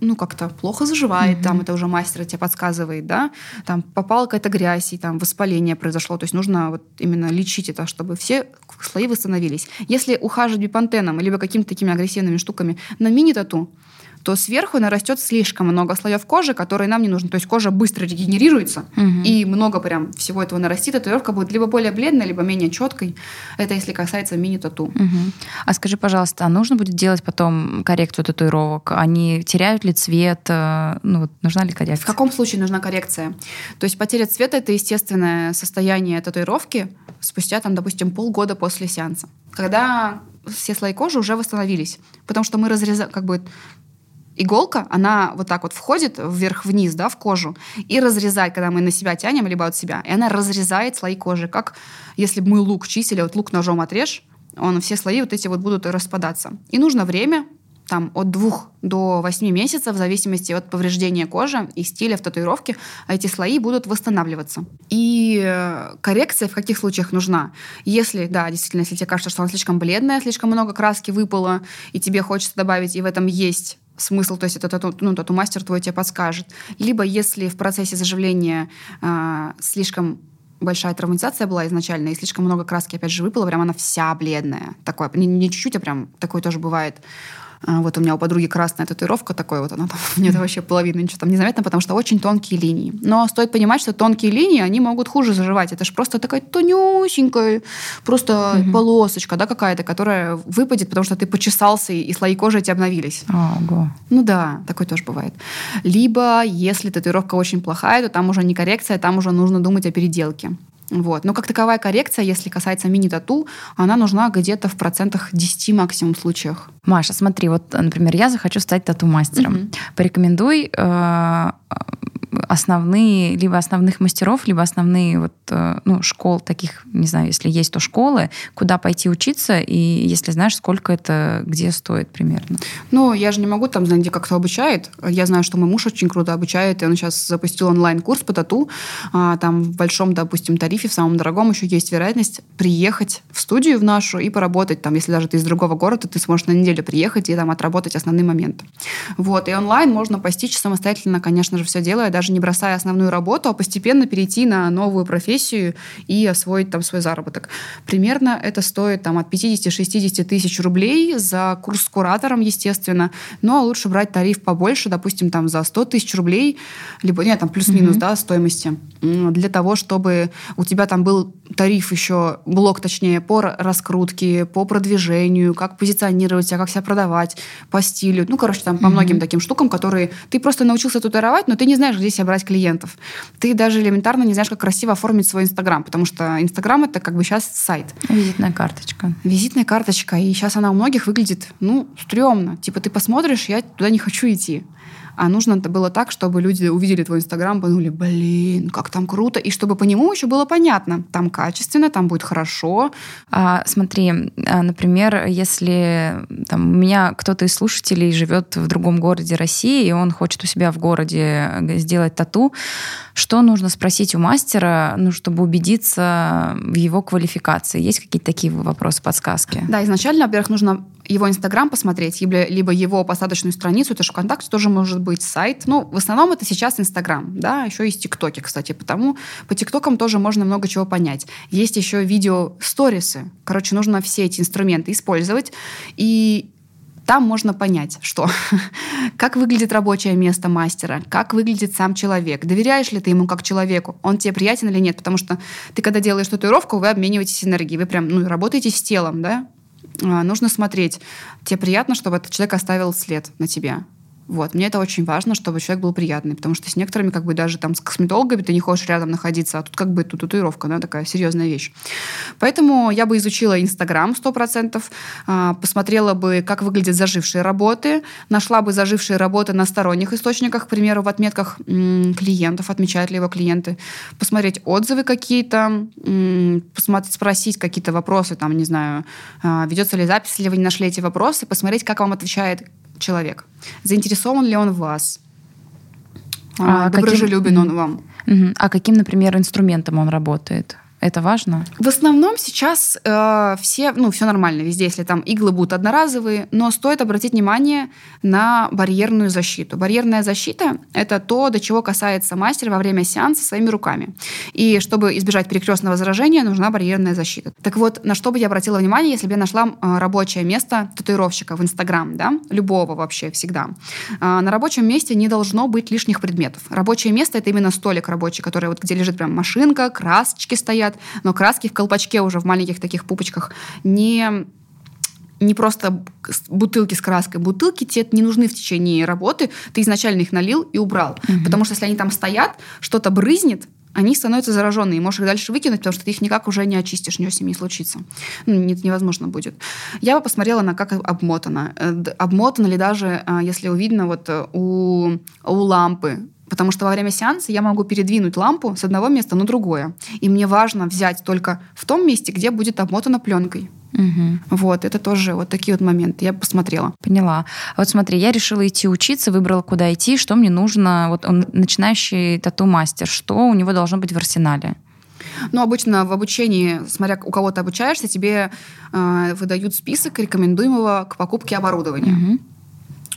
ну, как-то плохо заживает, mm-hmm. там это уже мастер тебе подсказывает, да, там попала какая-то грязь, и там воспаление произошло, то есть нужно вот именно лечить это, чтобы все слои восстановились. Если ухаживать бипантеном, либо какими-то такими агрессивными штуками на мини-тату, то сверху нарастет слишком много слоев кожи, которые нам не нужны. То есть кожа быстро регенерируется, угу. и много прям всего этого нарастит. Татуировка будет либо более бледной, либо менее четкой. Это если касается мини-тату. Угу. А скажи, пожалуйста, а нужно будет делать потом коррекцию татуировок? Они теряют ли цвет? Э, ну, вот, нужна ли коррекция? В каком случае нужна коррекция? То есть потеря цвета — это естественное состояние татуировки спустя, там, допустим, полгода после сеанса. Когда все слои кожи уже восстановились. Потому что мы разрезаем, как бы иголка, она вот так вот входит вверх-вниз, да, в кожу, и разрезает, когда мы на себя тянем, либо от себя, и она разрезает слои кожи, как если бы мы лук чистили, вот лук ножом отрежь, он, все слои вот эти вот будут распадаться. И нужно время, там, от двух до восьми месяцев, в зависимости от повреждения кожи и стиля в татуировке, а эти слои будут восстанавливаться. И э, коррекция в каких случаях нужна? Если, да, действительно, если тебе кажется, что она слишком бледная, слишком много краски выпало, и тебе хочется добавить, и в этом есть смысл, то есть это тату, ну, тату-мастер твой тебе подскажет. Либо если в процессе заживления э, слишком большая травматизация была изначально, и слишком много краски, опять же, выпало, прям она вся бледная. Такое, не, не чуть-чуть, а прям такое тоже бывает. А, вот у меня у подруги красная татуировка такой вот, она там, нет вообще половины ничего там незаметно, потому что очень тонкие линии. Но стоит понимать, что тонкие линии, они могут хуже заживать. Это же просто такая тонюсенькая, просто угу. полосочка, да, какая-то, которая выпадет, потому что ты почесался, и слои кожи эти обновились. Ого. Ну да, такое тоже бывает. Либо, если татуировка очень плохая, то там уже не коррекция, там уже нужно думать о переделке. Вот. Но как таковая коррекция, если касается мини-тату, она нужна где-то в процентах 10 максимум случаях. Маша, смотри, вот, например, я захочу стать тату-мастером. Угу. Порекомендуй э, основные, либо основных мастеров, либо основные вот, э, ну, школ таких, не знаю, если есть, то школы, куда пойти учиться, и если знаешь, сколько это, где стоит примерно? Ну, я же не могу там знать, где как-то обучает. Я знаю, что мой муж очень круто обучает, и он сейчас запустил онлайн-курс по тату. А, там в большом, допустим, тарифе, в самом дорогом еще есть вероятность приехать в студию в нашу и поработать там, если даже ты из другого города, ты сможешь на неделю приехать и там отработать основные моменты. Вот, и онлайн можно постичь самостоятельно, конечно же, все делая, даже не бросая основную работу, а постепенно перейти на новую профессию и освоить там свой заработок. Примерно это стоит там от 50-60 тысяч рублей за курс с куратором, естественно. Ну, а лучше брать тариф побольше, допустим, там за 100 тысяч рублей, либо, нет, там плюс-минус, mm-hmm. да, стоимости, для того, чтобы у тебя там был тариф еще, блок, точнее, по раскрутке, по продвижению, как позиционировать себя, как себя продавать, по стилю. Ну, короче, там по mm-hmm. многим таким штукам, которые ты просто научился татуировать, но ты не знаешь, где себя брать клиентов. Ты даже элементарно не знаешь, как красиво оформить свой Инстаграм, потому что Инстаграм — это как бы сейчас сайт. Визитная карточка. Визитная карточка. И сейчас она у многих выглядит, ну, стрёмно. Типа ты посмотришь, я туда не хочу идти. А нужно это было так, чтобы люди увидели твой Инстаграм, подумали, блин, как там круто, и чтобы по нему еще было понятно, там качественно, там будет хорошо. А, смотри, а, например, если там, у меня кто-то из слушателей живет в другом городе России, и он хочет у себя в городе э, сделать тату, что нужно спросить у мастера, ну, чтобы убедиться в его квалификации? Есть какие-то такие вопросы, подсказки? Да, изначально, во-первых, нужно его Инстаграм посмотреть, либо, либо его посадочную страницу, это же ВКонтакте тоже может быть сайт. Ну, в основном это сейчас Инстаграм, да, еще есть ТикТоки, кстати, потому по ТикТокам тоже можно много чего понять. Есть еще видео сторисы. Короче, нужно все эти инструменты использовать. И там можно понять, что как выглядит рабочее место мастера, как выглядит сам человек, доверяешь ли ты ему как человеку, он тебе приятен или нет, потому что ты, когда делаешь татуировку, вы обмениваетесь энергией, вы прям ну, работаете с телом, да, а, нужно смотреть, тебе приятно, чтобы этот человек оставил след на тебе. Вот. Мне это очень важно, чтобы человек был приятный, потому что с некоторыми, как бы даже там с косметологами ты не хочешь рядом находиться, а тут как бы тут татуировка, да, такая серьезная вещь. Поэтому я бы изучила Инстаграм 100%, а, посмотрела бы, как выглядят зажившие работы, нашла бы зажившие работы на сторонних источниках, к примеру, в отметках клиентов, отмечают ли его клиенты, посмотреть отзывы какие-то, посмотреть, спросить какие-то вопросы, там, не знаю, а, ведется ли запись, если вы не нашли эти вопросы, посмотреть, как вам отвечает человек. Заинтересован ли он в вас? А, а Доброжелюбен каким... он вам? А каким, например, инструментом он работает? Это важно? В основном сейчас э, все, ну, все нормально везде, если там иглы будут одноразовые, но стоит обратить внимание на барьерную защиту. Барьерная защита – это то, до чего касается мастер во время сеанса своими руками. И чтобы избежать перекрестного заражения, нужна барьерная защита. Так вот, на что бы я обратила внимание, если бы я нашла э, рабочее место татуировщика в Инстаграм, да, любого вообще всегда. Э, на рабочем месте не должно быть лишних предметов. Рабочее место – это именно столик рабочий, который вот где лежит прям машинка, красочки стоят, бывает, но краски в колпачке уже в маленьких таких пупочках не не просто бутылки с краской. Бутылки тебе не нужны в течение работы. Ты изначально их налил и убрал. Угу. Потому что если они там стоят, что-то брызнет, они становятся зараженные, и можешь их дальше выкинуть, потому что ты их никак уже не очистишь, ничего с ними не случится. Ну, это невозможно будет. Я бы посмотрела на как обмотано. Э, обмотано ли даже, а, если увидно вот э, у, у лампы, Потому что во время сеанса я могу передвинуть лампу с одного места на другое. И мне важно взять только в том месте, где будет обмотана пленкой. Угу. Вот, это тоже вот такие вот моменты. Я посмотрела. Поняла. Вот смотри, я решила идти учиться, выбрала, куда идти, что мне нужно. Вот он начинающий тату-мастер, что у него должно быть в арсенале? Ну, обычно в обучении, смотря у кого ты обучаешься, тебе э, выдают список рекомендуемого к покупке оборудования. Угу.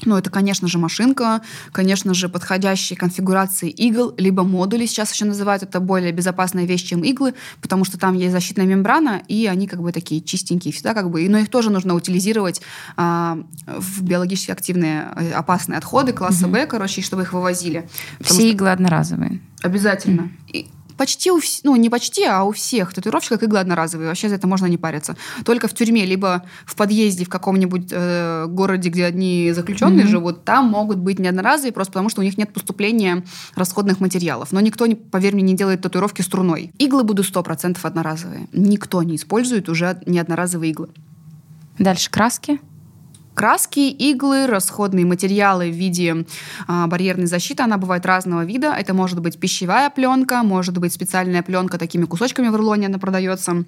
Ну, это, конечно же, машинка, конечно же, подходящие конфигурации игл, либо модули сейчас еще называют. Это более безопасная вещь, чем иглы, потому что там есть защитная мембрана, и они как бы такие чистенькие всегда как бы. Но их тоже нужно утилизировать а, в биологически активные э, опасные отходы класса угу. Б, короче, чтобы их вывозили. Все иглы одноразовые. Обязательно. Mm. И почти у всех, ну не почти, а у всех татуировщиков иглы одноразовые. Вообще за это можно не париться. Только в тюрьме, либо в подъезде в каком-нибудь э, городе, где одни заключенные mm-hmm. живут, там могут быть не одноразовые, просто потому что у них нет поступления расходных материалов. Но никто, поверь мне, не делает татуировки струной. Иглы будут 100% одноразовые. Никто не использует уже не одноразовые иглы. Дальше краски. Краски, иглы, расходные материалы в виде а, барьерной защиты, она бывает разного вида. Это может быть пищевая пленка, может быть специальная пленка такими кусочками в рулоне она продается.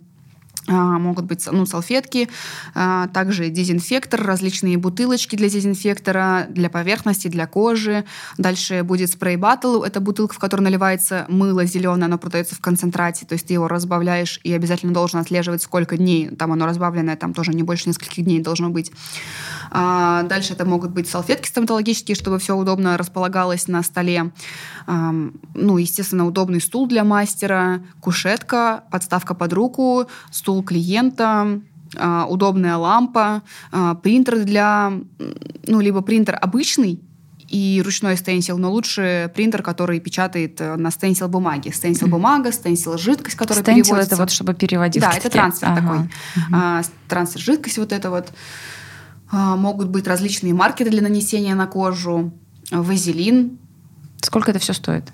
А, могут быть ну, салфетки, а, также дезинфектор, различные бутылочки для дезинфектора, для поверхности, для кожи. Дальше будет спрей батл, это бутылка, в которой наливается мыло зеленое, оно продается в концентрате, то есть ты его разбавляешь и обязательно должен отслеживать, сколько дней там оно разбавленное, там тоже не больше нескольких дней должно быть. А, дальше это могут быть салфетки стоматологические, чтобы все удобно располагалось на столе. Ну, естественно, удобный стул для мастера, кушетка, подставка под руку, стул стол клиента, а, удобная лампа, а, принтер для, ну, либо принтер обычный, и ручной стенсил, но лучше принтер, который печатает э, на стенсил бумаге. Стенсил бумага, стенсил жидкость, которая стенсил переводится. это вот чтобы переводить. Да, это трансфер ага. такой. Угу. Трансфер жидкость вот это вот. Могут быть различные маркеры для нанесения на кожу, вазелин. Сколько это все стоит?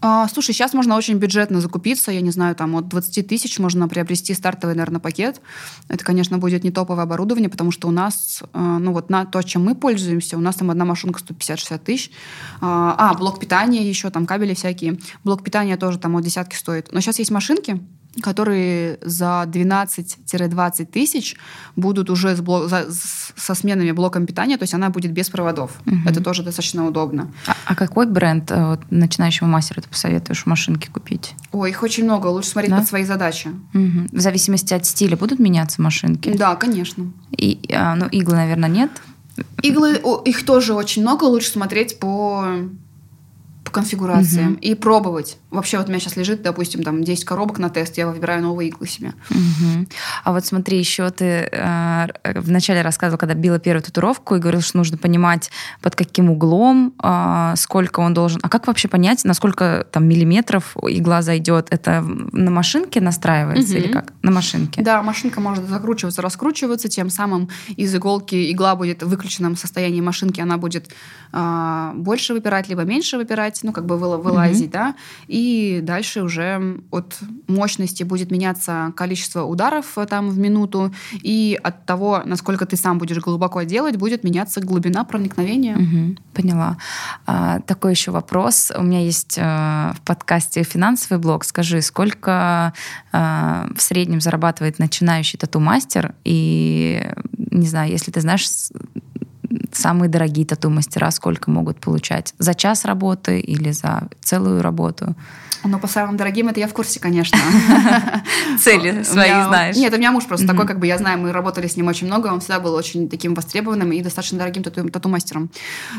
А, слушай, сейчас можно очень бюджетно закупиться, я не знаю, там от 20 тысяч можно приобрести стартовый, наверное, пакет. Это, конечно, будет не топовое оборудование, потому что у нас, а, ну вот на то, чем мы пользуемся, у нас там одна машинка стоит 50-60 тысяч. А, а, блок питания еще, там кабели всякие. Блок питания тоже там от десятки стоит. Но сейчас есть машинки, которые за 12-20 тысяч будут уже с блок, за, со сменами блоком питания, то есть она будет без проводов. Угу. Это тоже достаточно удобно. А, а какой бренд э, вот, начинающему мастеру ты посоветуешь машинки купить? Ой, их очень много, лучше смотреть да? под свои задачи. Угу. В зависимости от стиля будут меняться машинки? Да, конечно. И, а, ну, иглы, наверное, нет? Иглы, их тоже очень много, лучше смотреть по по конфигурациям угу. и пробовать. Вообще вот у меня сейчас лежит, допустим, там 10 коробок на тест, я выбираю новые иглы себе. Угу. А вот смотри, еще ты э, вначале рассказывал, когда била первую татуировку и говорил, что нужно понимать, под каким углом, э, сколько он должен. А как вообще понять, насколько там миллиметров игла зайдет? Это на машинке настраивается угу. или как? На машинке? Да, машинка может закручиваться, раскручиваться, тем самым из иголки игла будет в выключенном состоянии машинки, она будет э, больше выпирать, либо меньше выпирать, ну, как бы вылазить, угу. да, и дальше уже от мощности будет меняться количество ударов э, там в минуту, и от того, насколько ты сам будешь глубоко делать, будет меняться глубина проникновения. Угу, поняла. А, такой еще вопрос. У меня есть а, в подкасте финансовый блог. Скажи, сколько а, в среднем зарабатывает начинающий тату-мастер? И, не знаю, если ты знаешь самые дорогие тату-мастера сколько могут получать? За час работы или за целую работу? Ну, по самым дорогим это я в курсе, конечно. Цели свои знаешь. Нет, у меня муж просто такой, как бы я знаю, мы работали с ним очень много, он всегда был очень таким востребованным и достаточно дорогим тату-мастером.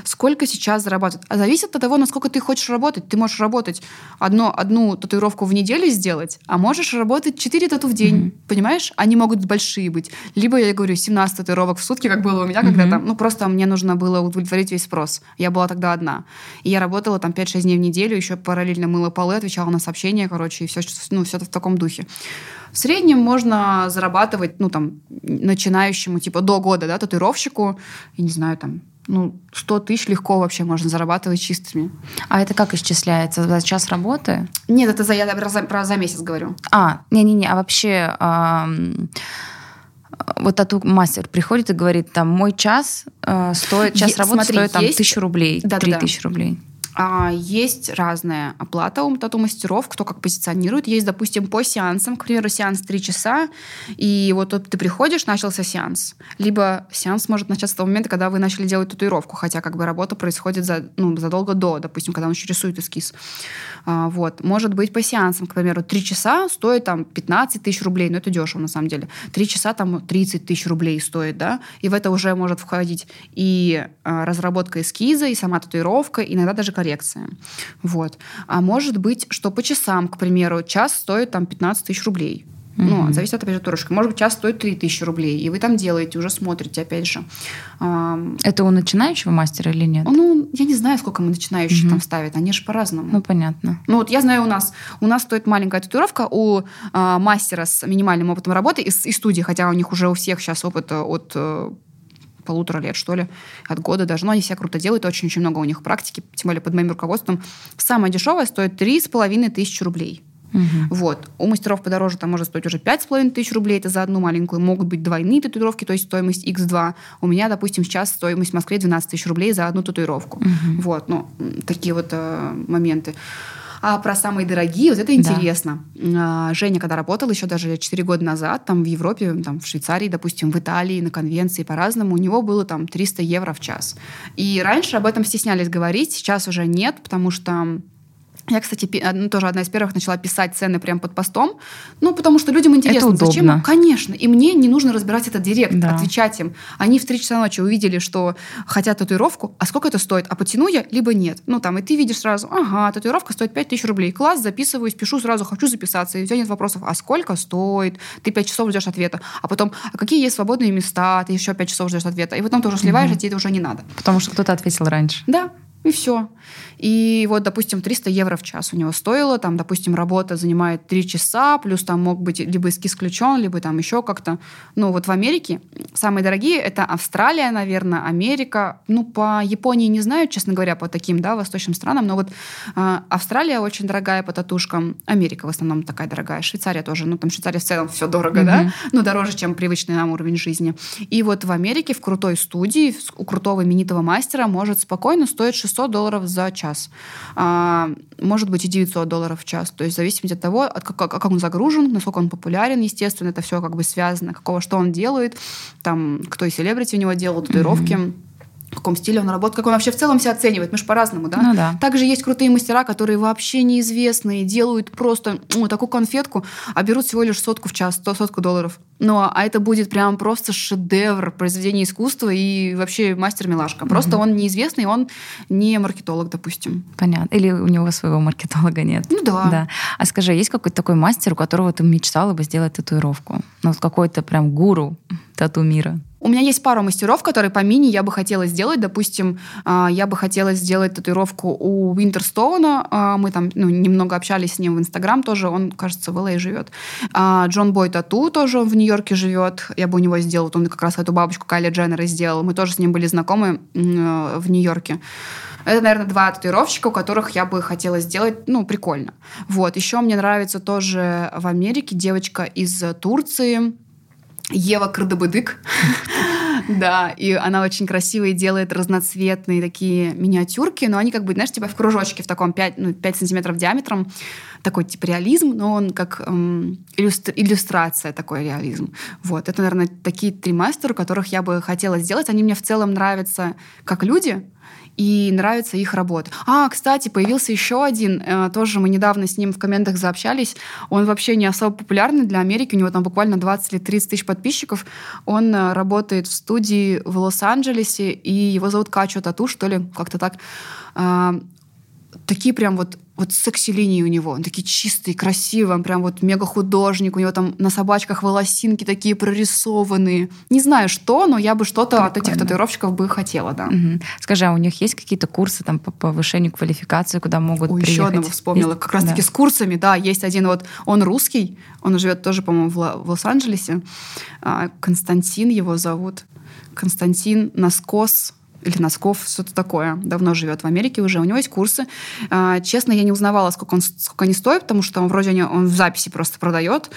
Сколько сейчас зарабатывает? А зависит от того, насколько ты хочешь работать. Ты можешь работать одно, одну татуировку в неделю сделать, а можешь работать 4 тату в день, понимаешь? Они могут большие быть. Либо, я говорю, 17 татуировок в сутки, как было у меня когда-то. Ну, просто мне нужно было удовлетворить весь спрос. Я была тогда одна. И я работала там 5-6 дней в неделю, еще параллельно мыла полы, отвечала на сообщения, короче, и все, ну, все в таком духе. В среднем можно зарабатывать, ну, там, начинающему, типа, до года, да, татуировщику, я не знаю, там, ну, 100 тысяч легко вообще можно зарабатывать чистыми. А это как исчисляется? За час работы? Нет, это за, я про, за, про за месяц говорю. А, не-не-не, а вообще... Эм вот тату-мастер приходит и говорит, там, мой час э, стоит, час е- работы смотри, стоит там, есть... тысячу рублей, три тысячи рублей. А, есть разная оплата у тату-мастеров, кто как позиционирует. Есть, допустим, по сеансам, к примеру, сеанс 3 часа, и вот ты приходишь, начался сеанс. Либо сеанс может начаться с того момента, когда вы начали делать татуировку, хотя как бы работа происходит за, ну, задолго до, допустим, когда он еще рисует эскиз. А, вот. Может быть, по сеансам, к примеру, 3 часа стоит там 15 тысяч рублей, но это дешево на самом деле. 3 часа там 30 тысяч рублей стоит, да, и в это уже может входить и а, разработка эскиза, и сама татуировка, иногда даже коррекция коррекция. Вот. А может быть, что по часам, к примеру, час стоит там 15 тысяч рублей. Mm-hmm. Ну, зависит от опературочки. Может быть, час стоит 3 тысячи рублей, и вы там делаете, уже смотрите, опять же. Это у начинающего мастера или нет? Ну, я не знаю, сколько мы начинающих mm-hmm. там ставят. Они же по-разному. Ну, понятно. Ну, вот я знаю, у нас у нас стоит маленькая татуировка у а, мастера с минимальным опытом работы из, из студии, хотя у них уже у всех сейчас опыт от э, полутора лет, что ли, от года даже. Но они себя круто делают, очень-очень много у них практики, тем более под моим руководством. Самое дешевое стоит три с половиной тысячи рублей. Угу. Вот. У мастеров подороже там может стоить уже пять с половиной тысяч рублей, это за одну маленькую. Могут быть двойные татуировки, то есть стоимость X2. У меня, допустим, сейчас стоимость в Москве 12 тысяч рублей за одну татуировку. Угу. Вот, ну, такие вот э, моменты. А про самые дорогие, вот это интересно. Да. Женя, когда работал еще даже 4 года назад, там в Европе, там в Швейцарии, допустим, в Италии, на конвенции по-разному, у него было там 300 евро в час. И раньше об этом стеснялись говорить, сейчас уже нет, потому что я, кстати, ну, тоже одна из первых начала писать цены прямо под постом. Ну, потому что людям интересно, зачем? Конечно. И мне не нужно разбирать этот директ, да. отвечать им. Они в 3 часа ночи увидели, что хотят татуировку, а сколько это стоит? А потяну я, либо нет. Ну, там, и ты видишь сразу, ага, татуировка стоит 5000 рублей. Класс, записываюсь, пишу сразу, хочу записаться. И у тебя нет вопросов, а сколько стоит? Ты 5 часов ждешь ответа. А потом, а какие есть свободные места? Ты еще 5 часов ждешь ответа. И потом ты уже сливаешь, угу. а тебе это уже не надо. Потому что кто-то ответил раньше. Да, и все. И вот, допустим, 300 евро в час у него стоило, там, допустим, работа занимает 3 часа, плюс там мог быть либо эскиз включен, либо там еще как-то. Ну, вот в Америке самые дорогие — это Австралия, наверное, Америка. Ну, по Японии не знаю, честно говоря, по таким, да, восточным странам, но вот э, Австралия очень дорогая по татушкам, Америка в основном такая дорогая, Швейцария тоже, ну, там Швейцария в целом все дорого, mm-hmm. да, ну, дороже, чем привычный нам уровень жизни. И вот в Америке в крутой студии у крутого именитого мастера может спокойно стоить 600 долларов за час. А, может быть и 900 долларов в час. То есть в зависимости от того, от как, как он загружен, насколько он популярен, естественно, это все как бы связано, какого что он делает, там, кто и селебрити у него делал, татуировки. Mm-hmm в каком стиле он работает, как он вообще в целом себя оценивает. Мы же по-разному, да? Ну да. Также есть крутые мастера, которые вообще неизвестные, делают просто ну, такую конфетку, а берут всего лишь сотку в час, сто сотку долларов. Ну, а это будет прям просто шедевр произведения искусства и вообще мастер-милашка. Просто угу. он неизвестный, он не маркетолог, допустим. Понятно. Или у него своего маркетолога нет. Ну да. да. А скажи, есть какой-то такой мастер, у которого ты мечтала бы сделать татуировку? Ну, вот какой-то прям гуру тату мира? У меня есть пару мастеров, которые по мини я бы хотела сделать. Допустим, а, я бы хотела сделать татуировку у Винтерстоуна. Мы там ну, немного общались с ним в Инстаграм тоже. Он, кажется, в LA живет. А, Джон Бой Тату тоже в Нью-Йорке живет. Я бы у него сделала. Он как раз эту бабочку Кайли Дженнера сделал. Мы тоже с ним были знакомы в Нью-Йорке. Это, наверное, два татуировщика, у которых я бы хотела сделать, ну, прикольно. Вот. Еще мне нравится тоже в Америке девочка из Турции, Ева Кардабыдык. Да, и она очень красивые делает разноцветные такие миниатюрки, но они как бы, знаешь, типа в кружочке в таком 5, ну, 5 сантиметров диаметром. Такой типа реализм, но он как эм, иллюстр... иллюстрация такой реализм. Вот, это, наверное, такие три мастера, которых я бы хотела сделать. Они мне в целом нравятся как люди, и нравится их работа. А, кстати, появился еще один, э, тоже мы недавно с ним в комментах заобщались. Он вообще не особо популярный для Америки, у него там буквально 20 или 30 тысяч подписчиков. Он э, работает в студии в Лос-Анджелесе, и его зовут Качо Тату, что ли, как-то так. А, такие прям вот вот секси-линии у него. Он такие чистые, красивые, он прям вот мега художник. У него там на собачках волосинки такие прорисованные. Не знаю, что, но я бы что-то от этих татуировщиков бы хотела, да. Угу. Скажи, а у них есть какие-то курсы там по повышению квалификации, куда могут Ой, приехать? еще одного вспомнила. Есть? Как раз-таки да. с курсами, да. Есть один вот, он русский, он живет тоже, по-моему, в Лос-Анджелесе. А, Константин его зовут. Константин Наскос или Носков, что-то такое. Давно живет в Америке уже. У него есть курсы. А, честно, я не узнавала, сколько, он, сколько они стоят, потому что он вроде он в записи просто продает.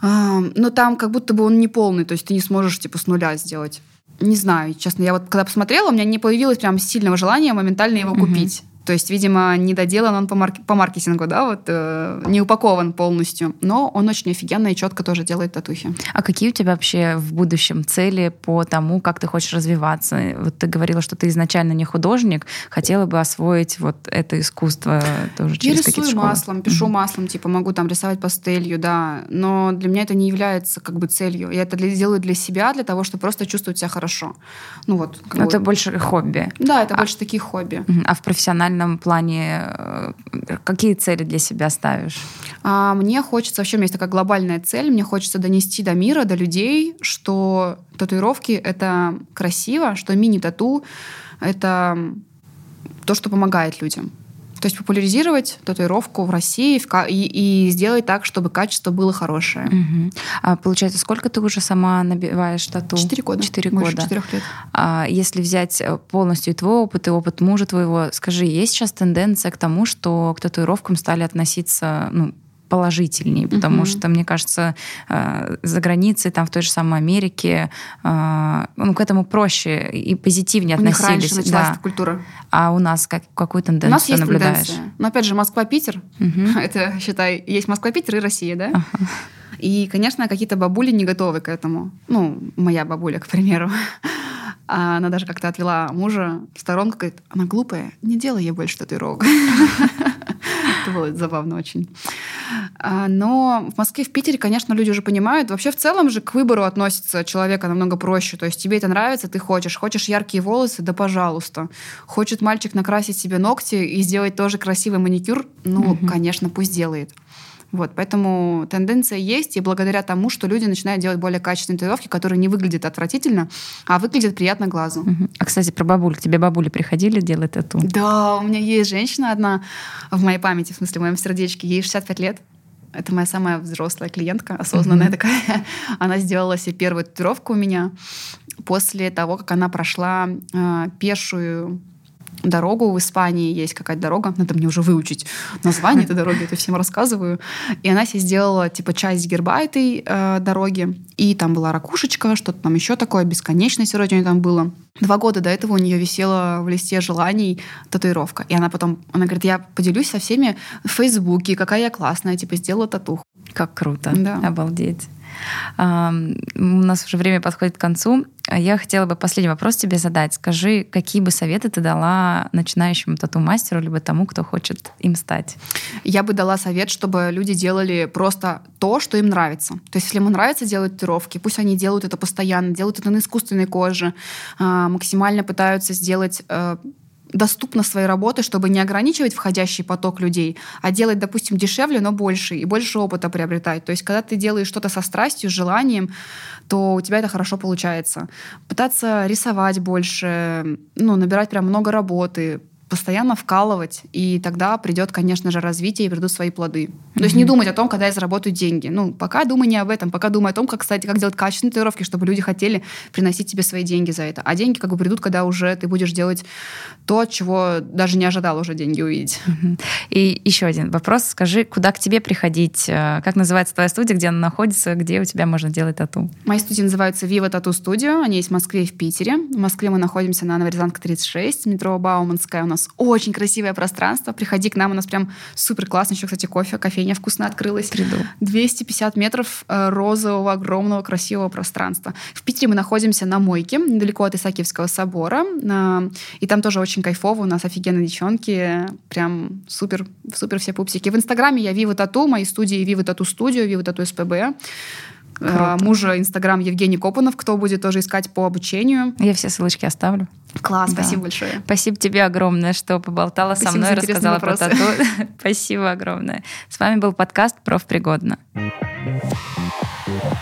А, но там как будто бы он не полный, то есть ты не сможешь типа с нуля сделать. Не знаю, честно, я вот когда посмотрела, у меня не появилось прям сильного желания моментально его купить. То есть, видимо, не доделан он по, марк- по маркетингу, да, вот э, не упакован полностью. Но он очень офигенно и четко тоже делает татухи. А какие у тебя вообще в будущем цели по тому, как ты хочешь развиваться? Вот ты говорила, что ты изначально не художник, хотела бы освоить вот это искусство тоже через Я рисую школы. маслом, пишу mm-hmm. маслом, типа могу там рисовать пастелью, да. Но для меня это не является как бы целью. Я это делаю для себя, для того, чтобы просто чувствовать себя хорошо. Ну вот. Это больше хобби. Да, это а... больше такие хобби. А в профессиональном профессиональном плане э, какие цели для себя ставишь? А, мне хочется, вообще у меня есть такая глобальная цель, мне хочется донести до мира, до людей, что татуировки — это красиво, что мини-тату — это то, что помогает людям. То есть популяризировать татуировку в России и, и сделать так, чтобы качество было хорошее. Угу. А получается, сколько ты уже сама набиваешь тату? Четыре года. Четыре года. четырех лет. А если взять э, полностью твой опыт и опыт мужа твоего, скажи, есть сейчас тенденция к тому, что к татуировкам стали относиться ну, положительнее, потому mm-hmm. что, мне кажется, э, за границей, там в той же самой Америке, э, ну, к этому проще и позитивнее у относились. Них раньше началась да. эта культура. А у нас как, какую тенденцию у нас есть наблюдаешь? Тенденция. Но опять же, Москва-Питер, mm-hmm. это, считай, есть Москва-Питер и Россия, да? Uh-huh. И, конечно, какие-то бабули не готовы к этому. Ну, моя бабуля, к примеру. А она даже как-то отвела мужа в сторонку, говорит, она глупая, не делай ей больше татуировок. Это было забавно очень. А, но в Москве, в Питере, конечно, люди уже понимают. Вообще в целом же к выбору относится человека намного проще. То есть тебе это нравится, ты хочешь. Хочешь яркие волосы, да пожалуйста. Хочет мальчик накрасить себе ногти и сделать тоже красивый маникюр, ну, угу. конечно, пусть делает. Вот, поэтому тенденция есть, и благодаря тому, что люди начинают делать более качественные татуировки, которые не выглядят отвратительно, а выглядят приятно глазу. Угу. А, кстати, про бабуль. Тебе бабули приходили делать тату? Да, у меня есть женщина одна в моей памяти, в смысле, в моем сердечке. Ей 65 лет. Это моя самая взрослая клиентка, осознанная mm-hmm. такая. Она сделала себе первую татуировку у меня после того, как она прошла э, пешую дорогу в Испании есть какая-то дорога, надо мне уже выучить название этой дороги, это всем рассказываю. И она себе сделала типа часть герба этой э, дороги, и там была ракушечка, что-то там еще такое, бесконечность вроде у нее там было. Два года до этого у нее висела в листе желаний татуировка. И она потом, она говорит, я поделюсь со всеми в Фейсбуке, какая я классная, типа сделала татуху. Как круто, да. обалдеть. У нас уже время подходит к концу. Я хотела бы последний вопрос тебе задать. Скажи, какие бы советы ты дала начинающему тату-мастеру, либо тому, кто хочет им стать? Я бы дала совет, чтобы люди делали просто то, что им нравится. То есть, если ему нравится делать татуировки, пусть они делают это постоянно, делают это на искусственной коже, а, максимально пытаются сделать доступно своей работы, чтобы не ограничивать входящий поток людей, а делать, допустим, дешевле, но больше, и больше опыта приобретать. То есть, когда ты делаешь что-то со страстью, с желанием, то у тебя это хорошо получается. Пытаться рисовать больше, ну, набирать прям много работы, постоянно вкалывать, и тогда придет, конечно же, развитие и придут свои плоды. Mm-hmm. То есть не думать о том, когда я заработаю деньги. Ну, пока думай не об этом, пока думай о том, как, кстати, как делать качественные татуировки, чтобы люди хотели приносить тебе свои деньги за это. А деньги как бы придут, когда уже ты будешь делать то, чего даже не ожидал уже деньги увидеть. Mm-hmm. И еще один вопрос. Скажи, куда к тебе приходить? Э, как называется твоя студия, где она находится, где у тебя можно делать тату? Мои студии называются Viva Tattoo Studio. Они есть в Москве и в Питере. В Москве мы находимся на Новорязанка 36, метро Бауманская у нас нас очень красивое пространство. Приходи к нам, у нас прям супер классно. Еще, кстати, кофе, кофейня вкусно открылась. Приду. 250 метров э, розового, огромного, красивого пространства. В Питере мы находимся на Мойке, недалеко от Исаакиевского собора. И там тоже очень кайфово. У нас офигенные девчонки. Прям супер, супер все пупсики. В Инстаграме я Вива Тату, мои студии Вива Тату Студио, Вива Тату СПБ. Круто. Мужа Инстаграм Евгений Копанов, кто будет тоже искать по обучению. Я все ссылочки оставлю. Класс, да. спасибо большое. Спасибо тебе огромное, что поболтала спасибо со мной, рассказала про тату. спасибо огромное. С вами был подкаст «Профпригодно». Пригодно.